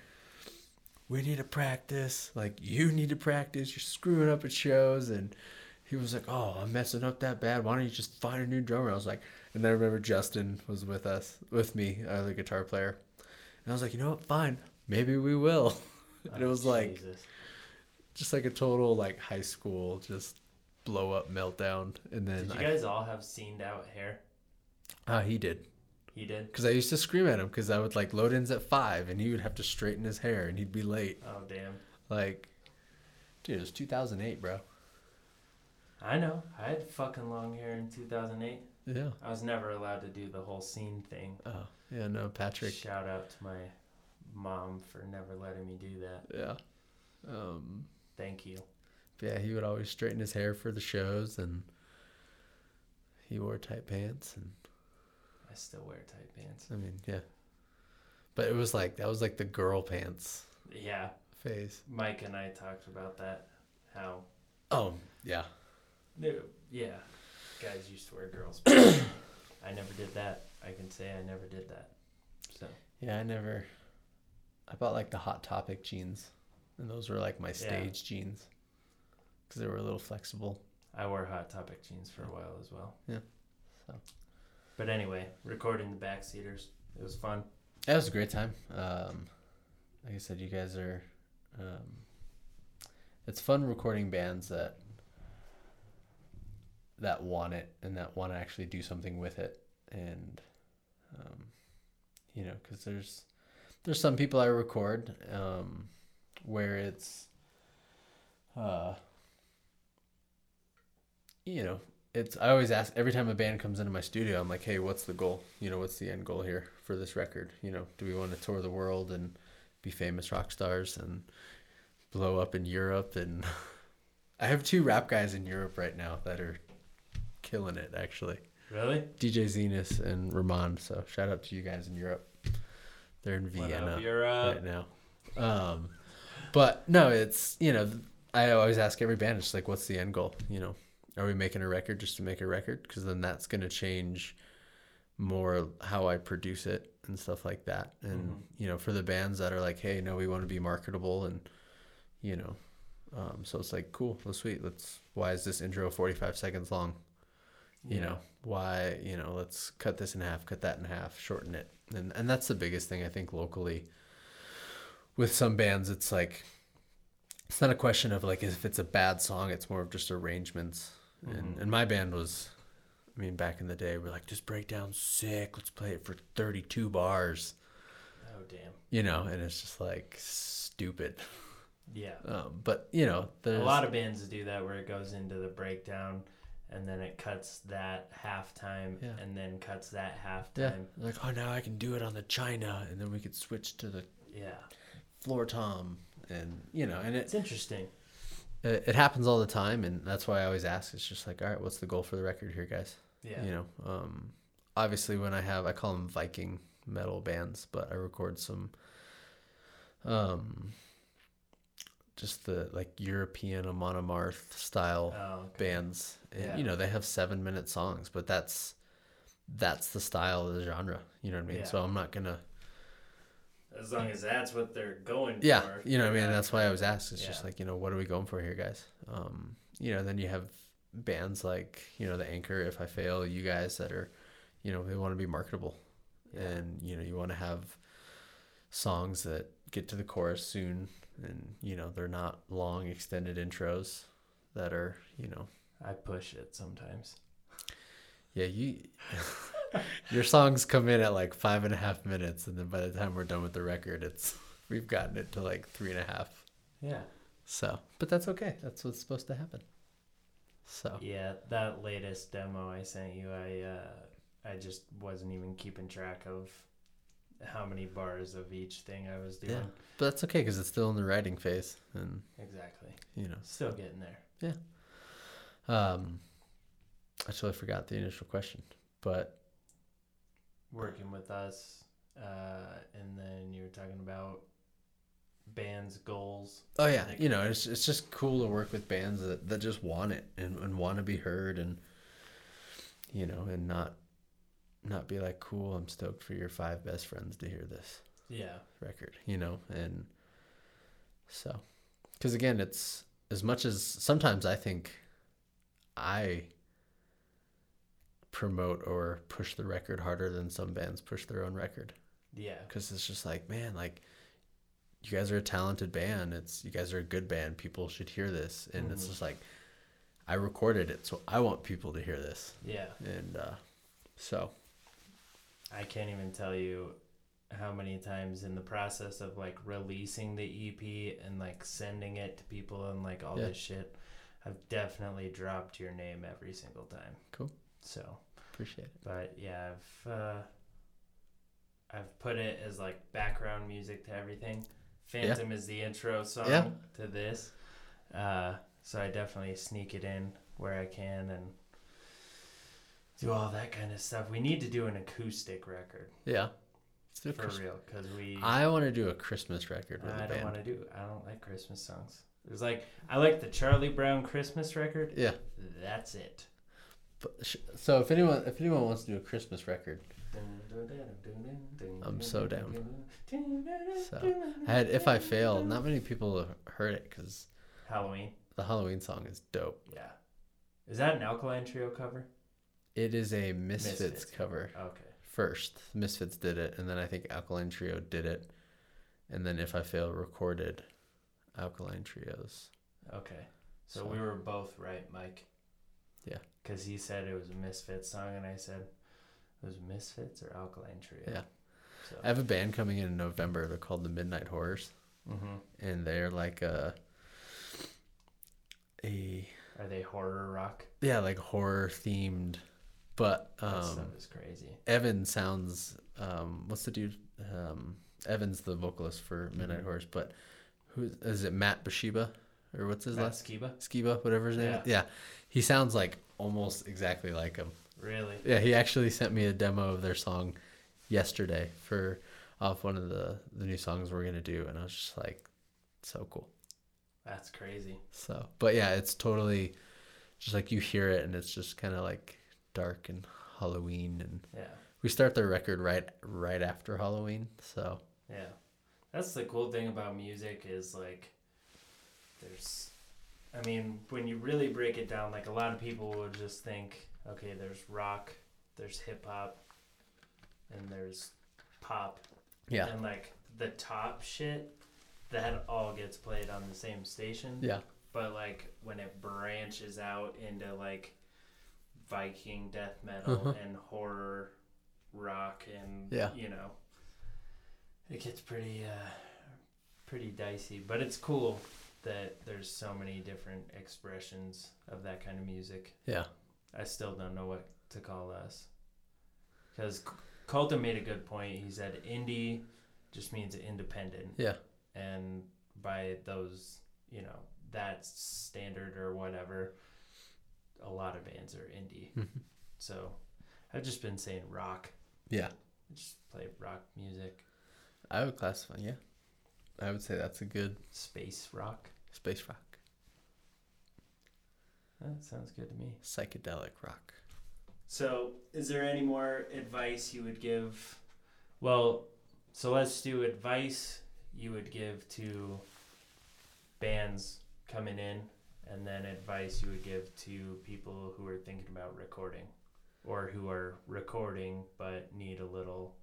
we need to practice. Like you need to practice. You're screwing up at shows." And he was like, "Oh, I'm messing up that bad. Why don't you just find a new drummer?" I was like, and then I remember Justin was with us, with me, uh, the guitar player. And I was like, "You know what? Fine. Maybe we will." and it Oh, was like Jesus. just like a total like high school just blow up meltdown and then Did you I, guys all have seamed out hair? uh, he did He did. because i used to scream at him because i would like load ins at five and he would have to straighten his hair and he'd be late Oh damn. like dude it was 2008 bro I know. I had fucking long hair in 2008. yeah I was never allowed to do the whole scene thing. oh yeah no patrick Shout out to my mom for never letting me do that. yeah um Thank you. Yeah he would always straighten his hair for the shows and he wore tight pants and I still wear tight pants. i mean yeah but it was like that was like the girl pants Yeah, phase Mike and I talked about that. How, oh yeah No, yeah, guys used to wear girls' pants. I never did that. I can say I never did that. So Yeah, I never. I bought like the Hot Topic jeans, and those were like my stage jeans because they were a little flexible. I wore Hot Topic jeans for a while as well. Yeah, so. But anyway, recording the backseaters. It was fun. That was a great time. Um, like I said, you guys are. Um, it's fun recording bands that that want it and that want to actually do something with it, and um, you know, because there's there's some people I record um, where it's uh, you know, it's I always ask every time a band comes into my studio, I'm like, hey, what's the goal? You know, what's the end goal here for this record? You know, do we want to tour the world and be famous rock stars and blow up in Europe? And I have two rap guys in Europe right now that are killing it, actually. Really? DJ Zenus and Ramon. So shout out to you guys in Europe. They're in Vienna right now. Um, but no, it's you know I always ask every band, it's like, what's the end goal? You know, are we making a record just to make a record? Because then that's gonna change more how I produce it and stuff like that. And Mhm. you know, for the bands that are like, hey, no, we want to be marketable and you know, um, so it's like, cool, well, sweet. Let's. Why is this intro forty five seconds long? you Yeah. know why you know let's cut this in half cut that in half shorten it and and that's the biggest thing i think locally with some bands it's like it's not a question of like if it's a bad song it's more of just arrangements and Mhm. and my band was i mean back in the day we're like just break down sick let's play it for 32 bars Oh damn. you know and it's just like stupid Yeah. um, but you know there's A lot of bands do that where it goes into the breakdown and then it cuts that halftime Yeah. and then cuts that halftime. yeah like oh now i can do it on the china and then we could switch to the Yeah. floor tom and you know and it It's interesting. It, it happens all the time and that's why i always ask it's just like all right what's the goal for the record here guys Yeah. you know um obviously when i have i call them viking metal bands but i record some um just the like european amon amarth style Oh, okay. bands and Yeah. you know they have seven minute songs but that's that's the style of the genre you know what i mean Yeah. so i'm not gonna As long as that's what they're going yeah for. you know what i mean? That's why i was asked. It's just like you know what are we going for here guys? Um you know then you have bands like you know the anchor if i fail you guys that are you know they want to be marketable. Yeah. and you know you want to have songs that get to the chorus soon and you know they're not long extended intros that are you know. I push it sometimes. yeah you your songs come in at like five and a half minutes and then by the time we're done with the record it's we've gotten it to like three and a half Yeah. So, but that's okay. That's what's supposed to happen. So, Yeah, that latest demo I sent you, I uh, I just wasn't even keeping track of how many bars of each thing I was doing. Yeah. but that's okay because it's still in the writing phase, and Exactly. you know, Still getting there. Yeah. Um, I totally forgot the initial question, but Working with us, uh, and then you were talking about bands' goals. oh yeah, you know, it's it's just cool to work with bands that that just want it and and want to be heard, and you know, and not not be like, cool, I'm stoked for your five best friends to hear this. Yeah. record, you know, and so, because again, it's as much as sometimes I think I promote or push the record harder than some bands push their own record Yeah. because it's just like, man, like you guys are a talented band. It's you guys are a good band. People should hear this, and it's Mhm. just like I recorded it, so I want people to hear this, Yeah. and uh, so I can't even tell you how many times in the process of like releasing the EP and like sending it to people and like all Yeah. this shit, I've definitely dropped your name every single time. Cool. So, appreciate it. but yeah, I've uh, I've put it as like background music to everything. Phantom is the intro song Yeah. to this. Uh, so I definitely sneak it in where I can and do all that kind of stuff. We need to do an acoustic record Yeah, let's do a for real because we. I want to do a Christmas record with I don't want to do. I don't like Christmas songs. There's like I like the Charlie Brown Christmas record. Yeah. That's it. So if anyone if anyone wants to do a Christmas record, I'm so down. So, I had if I fail, not many people have heard it because Halloween. the Halloween song is dope. Yeah. Is that an Alkaline Trio cover? It is a Misfits, Misfits cover Okay. first. Misfits did it, and then I think Alkaline Trio did it, and then if I fail recorded Alkaline Trios. Okay. So, So- we were both right, Mike. Yeah. Because he said it was a Misfits song, and I said it was Misfits or Alkaline Trio. Yeah. So. I have a band coming in in November. They're called the Midnight Horrors, hmm and they're like a a Are they horror rock? yeah, like horror themed. But That um, stuff is crazy. Evan sounds um what's the dude um Evan's the vocalist for Midnight Mhm. Horrors, but who is it Matt Bashiba or what's his Matt last Skiba? Skiba, whatever his name is. Yeah. He sounds like almost exactly like him. Really? Yeah, he actually sent me a demo of their song yesterday for off one of the the new songs we're gonna do and I was just like so cool. That's crazy. So but yeah, it's totally just like you hear it and it's just kinda like dark and Halloween and Yeah. we start the record right right after Halloween, so Yeah. That's the cool thing about music is like there's I mean, when you really break it down, like a lot of people would just think, okay, there's rock, there's hip hop, and there's pop. yeah. And like the top shit, that all gets played on the same station. Yeah. But like when it branches out into like Viking death metal Uh-huh. and horror rock and Yeah. you know it gets pretty uh pretty dicey. But it's cool that there's so many different expressions of that kind of music. Yeah. I still don't know what to call us. Because Colton made a good point. He said indie just means independent. Yeah. And by those, you know, that standard or whatever, a lot of bands are indie. Mhm. So I've just been saying rock. Yeah. I just play rock music, I would classify, yeah. I would say that's a good space rock. space rock. That sounds good to me. Psychedelic rock. So, is there any more advice you would give? Well, so let's do advice you would give to bands coming in, and then advice you would give to people who are thinking about recording or who are recording but need a little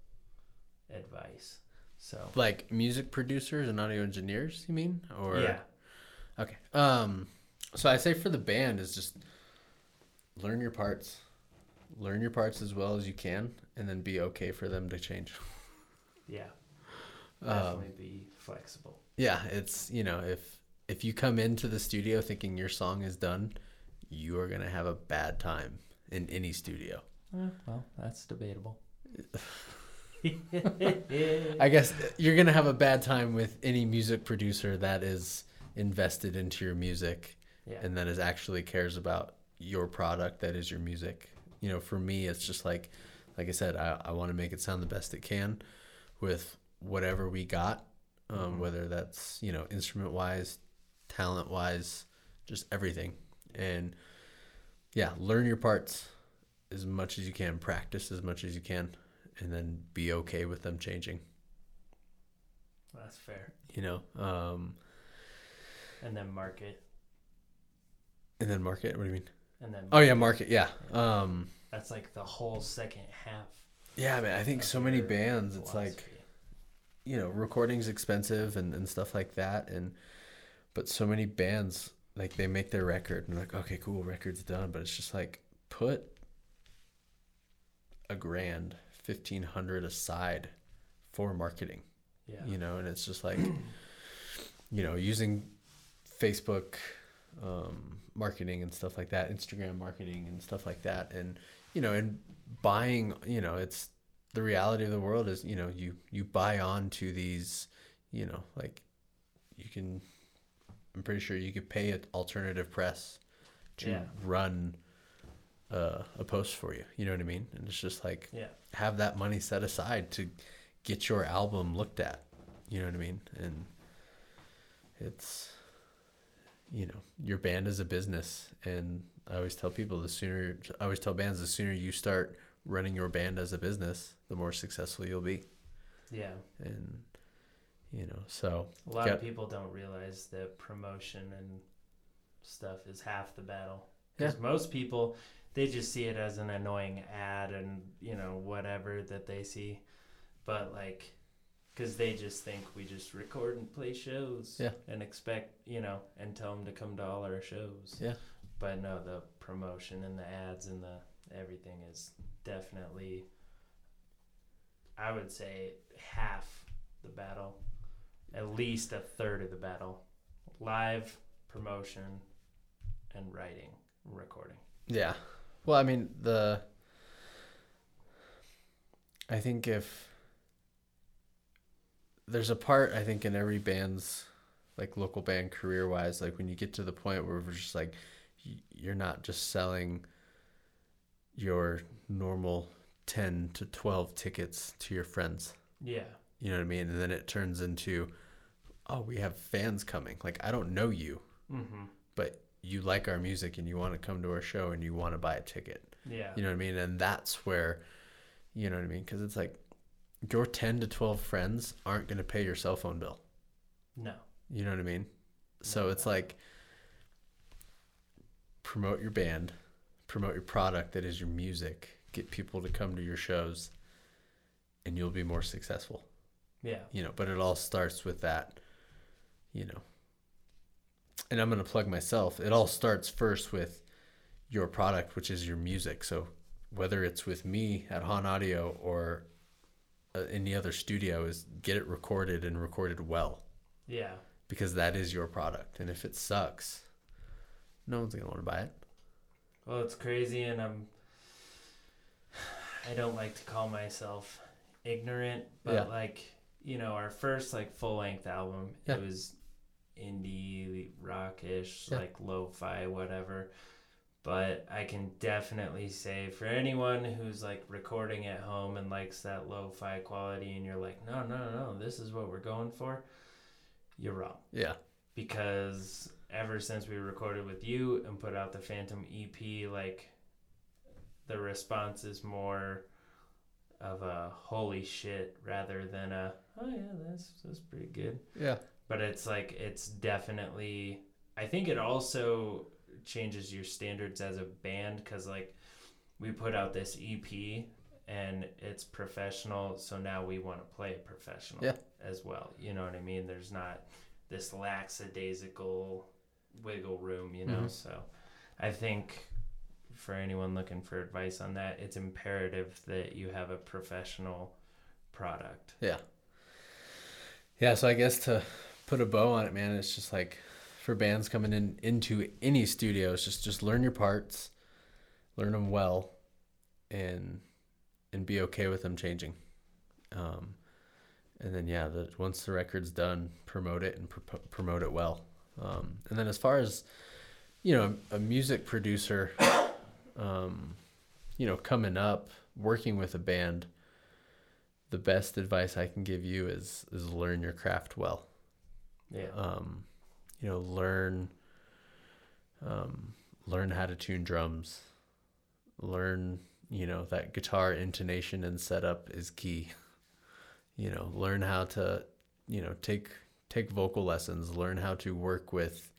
advice. So, Like music producers and audio engineers, you mean? Or yeah. Okay. Um so I say for the band is just learn your parts. Learn your parts as well as you can and then be okay for them to change. Yeah. Um, Definitely be flexible. yeah, it's, you know, if if you come into the studio thinking your song is done, you are going to have a bad time in any studio. Eh, well, that's debatable. I guess you're gonna have a bad time with any music producer that is invested into your music yeah. and that is actually cares about your product that is your music. You know, for me, it's just like, like I said, I, I want to make it sound the best it can with whatever we got, um, Mhm. whether that's you know instrument wise, talent wise, just everything. And yeah, learn your parts as much as you can, practice as much as you can, and then be okay with them changing. That's fair. You know, um, And then market. and then market. What do you mean? And then Oh yeah, market. Yeah. Um, that's like the whole second half. yeah, man. I think so many bands. It's like you know recording's expensive and, and stuff like that and but so many bands like they make their record and like okay cool record's done but it's just like put a grand 1500 aside for marketing yeah. you know and it's just like you know using facebook um, marketing and stuff like that instagram marketing and stuff like that and you know and buying you know it's the reality of the world is you know you you buy on to these you know like you can i'm pretty sure you could pay an alternative press to Yeah. run uh, a post for you you know what i mean and it's just like Yeah. Have that money set aside to get your album looked at. You know what I mean? And it's you know, your band is a business and I always tell people the sooner I always tell bands the sooner you start running your band as a business, the more successful you'll be. Yeah. And you know, so A lot Got- of people don't realize that promotion and stuff is half the battle. Because most people, they just see it as an annoying ad and, you know, whatever that they see. But, like, because they just think we just record and play shows Yeah. and expect, you know, and tell them to come to all our shows. Yeah. But no, the promotion and the ads and the everything is definitely, I would say, half the battle at least a third of the battle. Live promotion, and writing, and recording. Yeah. Well, I mean, the I think if there's a part I think in every band's like local band career wise, like when you get to the point where we're just like you're not just selling your normal 10 to 12 tickets to your friends. Yeah. You know what I mean? And then it turns into oh, we have fans coming. Like I don't know you, Mm-hmm. but you like our music and you want to come to our show and you want to buy a ticket. Yeah. You know what I mean? And that's where, you know what I mean? Because it's like your 10 to 12 friends aren't going to pay your cell phone bill. No. You know what I mean? So No. it's like promote your band, promote your product that is your music, get people to come to your shows, and you'll be more successful. Yeah. You know, but it all starts with that, you know. And I'm going to plug myself. It all starts first with your product, which is your music. So whether it's with me at Han Audio or uh, any other studio, is get it recorded and recorded well Yeah. because that is your product. And if it sucks, no one's gonna want to buy it. Well, it's crazy, and I'm. I don't like to call myself ignorant, but Yeah. like you know, our first like full length album, Yeah. it was indie rockish, Yeah. like lo-fi, whatever. But I can definitely say for anyone who's like recording at home and likes that lo-fi quality, and you're like, no, no, no, no this is what we're going for. You're wrong Yeah, because ever since we recorded with you and put out the Phantom EP, like the response is more of a holy shit rather than a oh yeah that's that's pretty good. yeah, But it's like it's definitely I think it also changes your standards as a band because like we put out this EP and it's professional, so now we want to play it professional Yeah. as well. You know what I mean? There's not this lackadaisical wiggle room, you know. Mhm. So I think for anyone looking for advice on that, it's imperative that you have a professional product. yeah, yeah. So I guess to put a bow on it, man, it's just like for bands coming in into any studio, it's just just learn your parts, learn them well, and and be okay with them changing. Um, and then yeah, the, once the record's done, promote it and pro- promote it well. Um, and then as far as you know, a music producer, um, you know, coming up, working with a band, the best advice I can give you is is learn your craft well. Yeah. Um, you know, learn um, learn how to tune drums. Learn, you know, that guitar intonation and setup is key. You know, learn how to, you know, take take vocal lessons, learn how to work with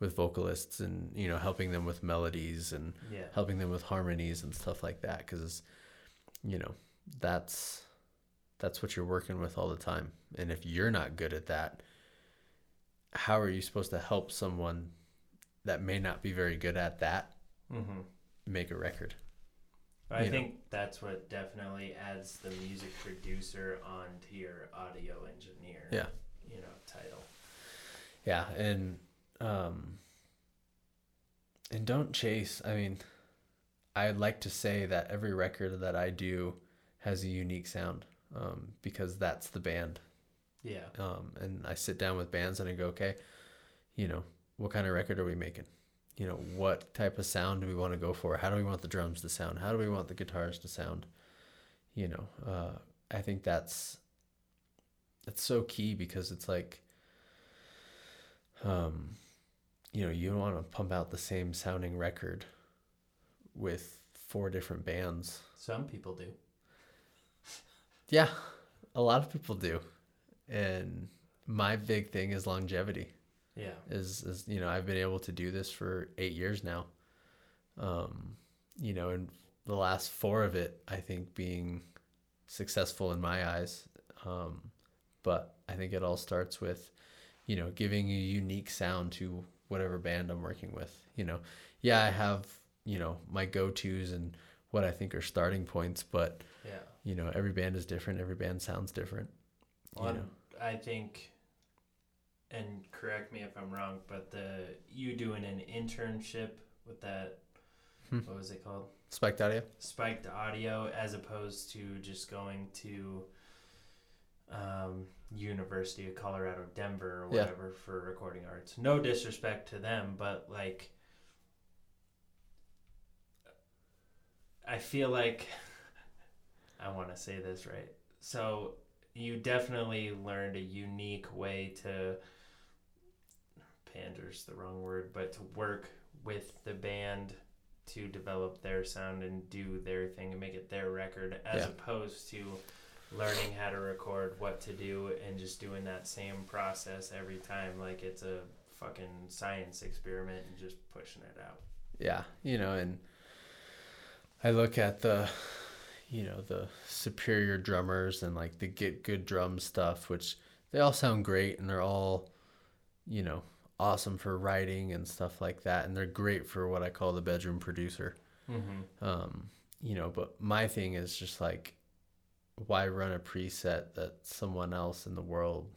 with vocalists and, you know, helping them with melodies and yeah. helping them with harmonies and stuff like that cuz you know, that's that's what you're working with all the time. And if you're not good at that, how are you supposed to help someone that may not be very good at that Mm-hmm. make a record? I you know. think that's what definitely adds the music producer onto your audio engineer. Yeah. You know, title. Yeah, and um and don't chase. I mean, I'd like to say that every record that I do has a unique sound um because that's the band. Yeah. Um and I sit down with bands and I go, "Okay, you know, what kind of record are we making? You know, what type of sound do we want to go for? How do we want the drums to sound? How do we want the guitars to sound?" You know, uh I think that's that's so key because it's like um you know, you don't want to pump out the same sounding record with four different bands. Some people do. Yeah, a lot of people do. And my big thing is longevity. Yeah. Is is you know, I've been able to do this for 8 years now. Um, you know, and the last 4 of it I think being successful in my eyes. Um, but I think it all starts with you know, giving a unique sound to whatever band I'm working with. You know, yeah, I have, you know, my go-tos and what I think are starting points, but Yeah. you know, every band is different. Every band sounds different. Well, you know, I think and correct me if I'm wrong, but the you doing an internship with that Hmm. what was it called? Spiked audio. Spiked audio as opposed to just going to um, University of Colorado Denver or Yeah. whatever for recording arts. No disrespect to them, but like I feel like I want to say this right. So you definitely learned a unique way to pander's the wrong word, but to work with the band to develop their sound and do their thing and make it their record as Yeah. opposed to learning how to record what to do and just doing that same process every time like it's a fucking science experiment and just pushing it out. Yeah, you know, and I look at the, you know, the superior drummers and like the get good drum stuff, which they all sound great and they're all, you know, awesome for writing and stuff like that, and they're great for what I call the bedroom producer. Mm-hmm. Um, you know, but my thing is just like, why run a preset that someone else in the world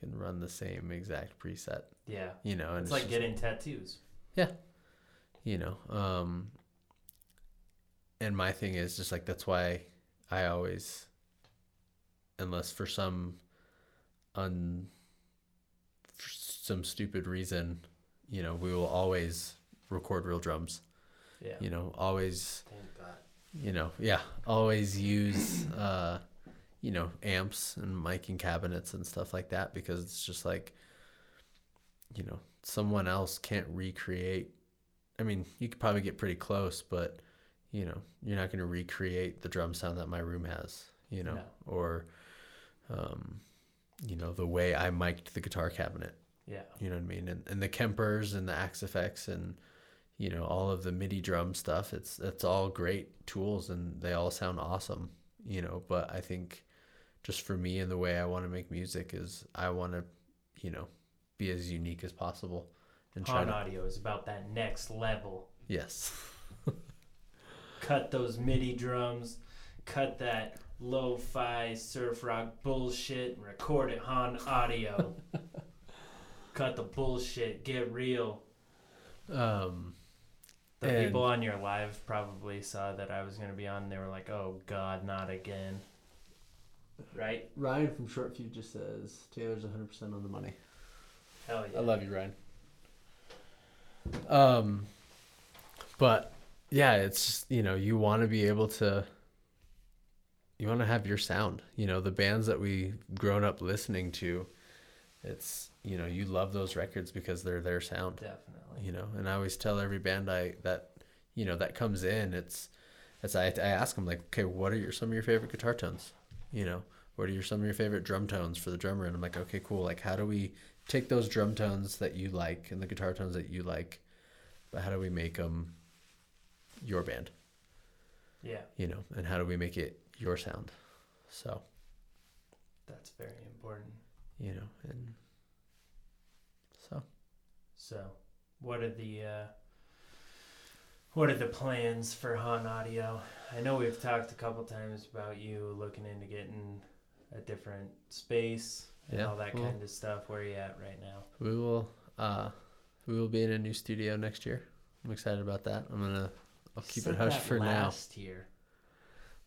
can run the same exact preset? Yeah. You know, and It's like just- getting tattoos. Yeah. You know um and my thing is just like that's why i always unless for some un for some stupid reason you know we will always record real drums Yeah. you know always Thank God. you know yeah always use uh you know amps and mic and cabinets and stuff like that because it's just like you know someone else can't recreate i mean you could probably get pretty close but you know you're not going to recreate the drum sound that my room has you know No. or um you know the way i mic'd the guitar cabinet Yeah. you know what I mean? And and the Kempers and the Axe-Fx and you know all of the MIDI drum stuff. It's it's all great tools and they all sound awesome. You know, but I think just for me and the way I want to make music is I want to, you know, be as unique as possible and try Han to audio is about that next level. yes, Cut those MIDI drums, cut that lo-fi surf rock bullshit, record it on audio. cut the bullshit, get real. um, The And- people on your live probably saw that I was gonna be on. They were like, "Oh God, not again!" Right? Ryan from Short Fuse just says Taylor's 100 percent on the money. Hell yeah! I love you, Ryan. Um, but yeah, it's you know you want to be able to. You want to have your sound. You know the bands that we grown up listening to. It's you know you love those records because they're their sound. Definitely. You know, and I always tell every band I that you know that comes in. It's it's I, I ask them like, okay, what are your some of your favorite guitar tones? You know, what are your some of your favorite drum tones for the drummer? And I'm like, okay, cool. Like, how do we take those drum tones that you like and the guitar tones that you like, but how do we make them your band? Yeah, You know, and how do we make it your sound? So that's very important. you know, and so So, what are the uh, what are the plans for Han Audio? I know we've talked a couple times about you looking into getting a different space and Yeah, all that well- kind of stuff. Where are you at right now? we will uh we will be in a new studio next year. I'm excited about that. I'm gonna I'll keep Said it hush for now. last year.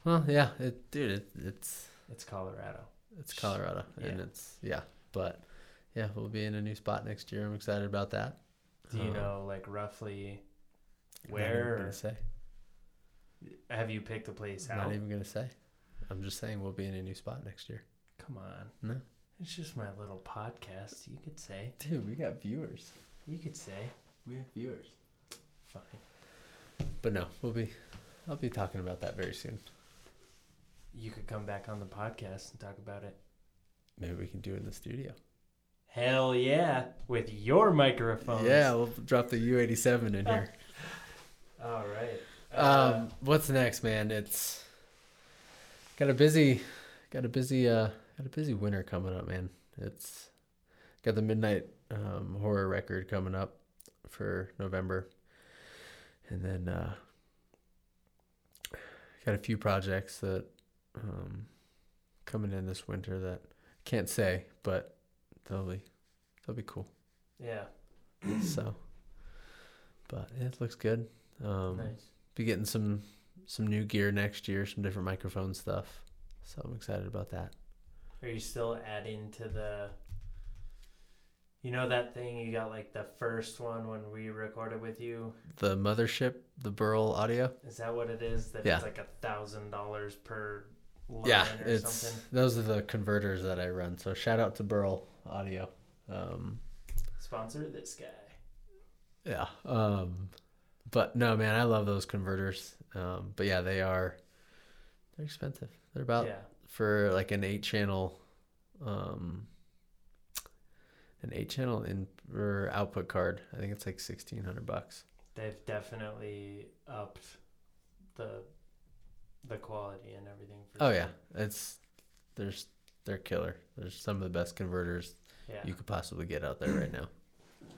Well, yeah, it, dude, it, it's It's Colorado. it's Colorado, and Yeah. it's yeah, but yeah, we'll be in a new spot next year. I'm excited about that. Do you Um, know like roughly I'm not even where? gonna say? have you picked a place I'm out? not even gonna say. I'm just saying we'll be in a new spot next year. Come on. No, It's just my little podcast. You could say. dude, we got viewers. You could say. We have viewers. Fine. But no, we'll be. I'll be talking about that very soon. You could come back on the podcast and talk about it. Maybe we can do it in the studio. Hell yeah, with your microphone. Yeah, we'll drop the U87 in here. All right. Uh, Um, what's next, man? It's got a busy, got a busy, uh, got a busy winter coming up, man. It's got the midnight um, horror record coming up for November, and then uh, got a few projects that um, coming in this winter that can't say, but they'll be That'll be cool. Yeah. so, but yeah, it looks good. Um, nice. Be getting some some new gear next year, some different microphone stuff. So I'm excited about that. Are you still adding to the? You know that thing you got like the first one when we recorded with you. The mothership, the Burl Audio. Is that what it is? That Yeah. it's like a thousand dollars per line yeah, or it's something. those are the converters that I run. So shout out to Burl Audio. Um, Sponsor this guy. yeah. Um, but no, man, I love those converters. Um, but yeah, they are they're expensive. They're about yeah. for like an eight channel um an eight channel in or output card i think it's like 1600 bucks They've definitely upped the the quality and everything. For oh sure. yeah it's there's they're killer there's some of the best converters Yeah. you could possibly get out there right now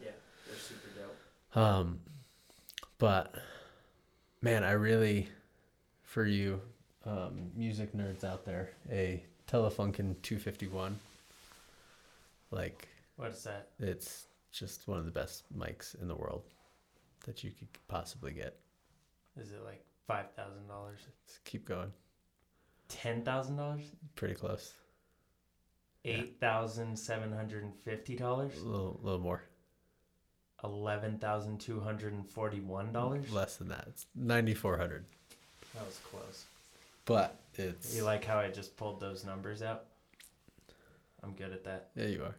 yeah. They're super dope. um but man i really for you um music nerds out there a telefunken 251 like What is that? It's just one of the best mics in the world that you could possibly get. Is it like five thousand dollars? Keep going. Ten thousand dollars? Pretty close. Eight thousand seven hundred and fifty dollars? A little, little more. Eleven thousand two hundred and forty-one dollars. Less than that. It's 9400 That was close. But it's. You like how I just pulled those numbers out? I'm good at that. Yeah, you are.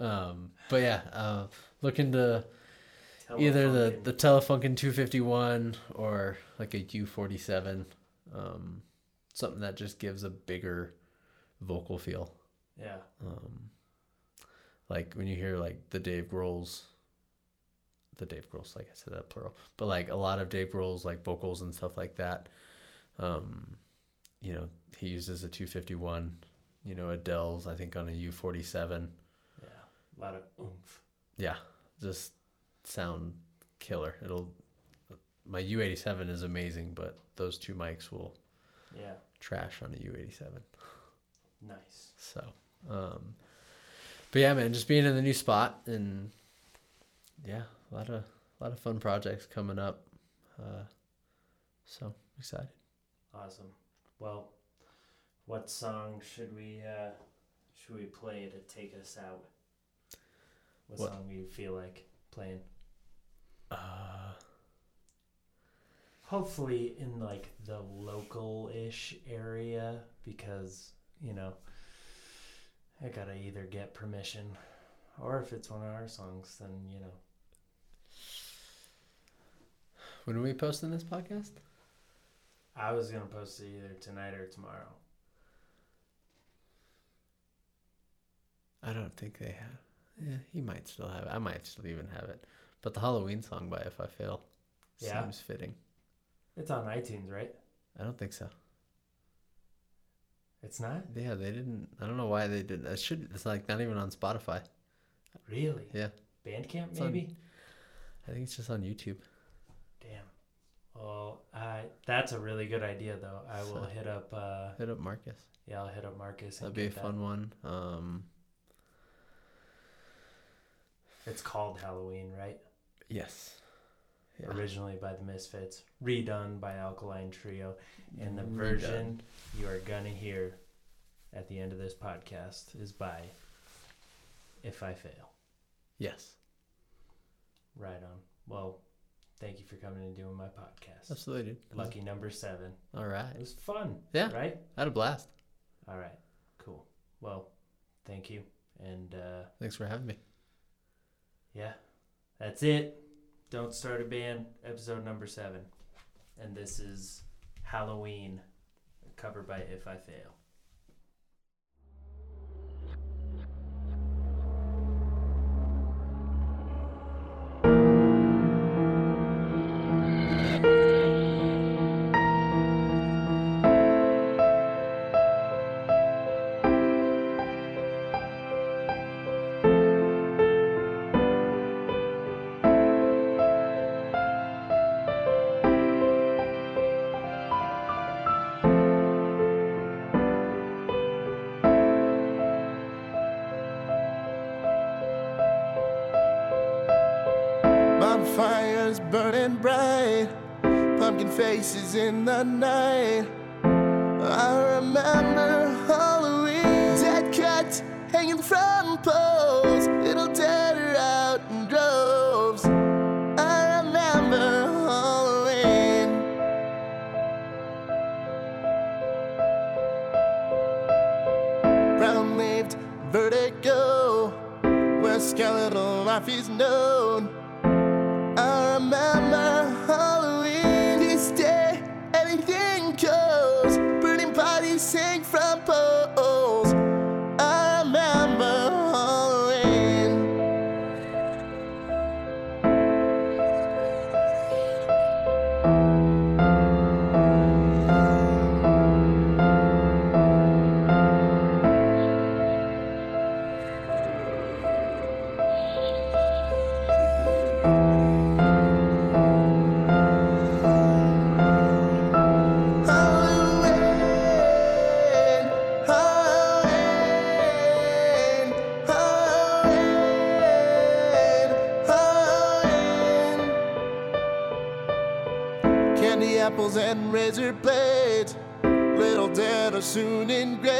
Um, but yeah, uh, look into either the, Telefunken. the Telefunken 251 or like a U47. Um, something that just gives a bigger vocal feel. yeah um, like when you hear like the Dave Grohl's, the Dave Grohl's, like I said that plural, but like a lot of Dave Grohl's like vocals and stuff like that. Um, you know, he uses a 251. You know, Adele's I think on a U47. Yeah a lot of oomph. Yeah, just sound killer. It'll. My U87 is amazing, but those two mics will Yeah, trash on a U87. nice. So, um, but yeah, man, just being in the new spot and yeah, a lot of a lot of fun projects coming up. Uh, so excited. Awesome. Well, what song should we uh should we play to take us out? What, What? song do you feel like playing? Uh, Hopefully in like the local-ish area because, you know, I got to either get permission or if it's one of our songs then, you know. when are we posting this podcast? I was going to post it either tonight or tomorrow. I don't think they have. Yeah, he might still have it. I might still even have it. But the Halloween song by If I Fail Yeah. seems fitting. It's on iTunes, right? I don't think so. It's not? Yeah, they didn't. I don't know why they didn't. It should. It's like not even on Spotify. Really? Yeah. Bandcamp It's on- maybe? I think it's just on YouTube. Damn. Well, I that's a really good idea though. I will hit up. Uh, Hit up Marcus. yeah, I'll hit up Marcus. That'd be a that. fun one. Um, It's called Halloween, right? yes. Yeah. Originally by the Misfits, redone by Alkaline Trio, and the Redone. version you are gonna hear at the end of this podcast is by If I Fail. Yes. Right on. Well, thank you for coming and doing my podcast. Absolutely. Lucky number seven. All right. It was fun. Yeah. Right. I had a blast. All right. Cool. Well, thank you. And uh, Thanks for having me. Yeah, that's it. Don't start a band, episode number seven. And this is Halloween, covered by If I Fail. Bonfires burning bright, pumpkin faces in the night. I remember Halloween, dead cats hanging from poles, little dead out in droves. I remember Halloween. Brown leaved vertigo, where skeletal life is known. Soon in remember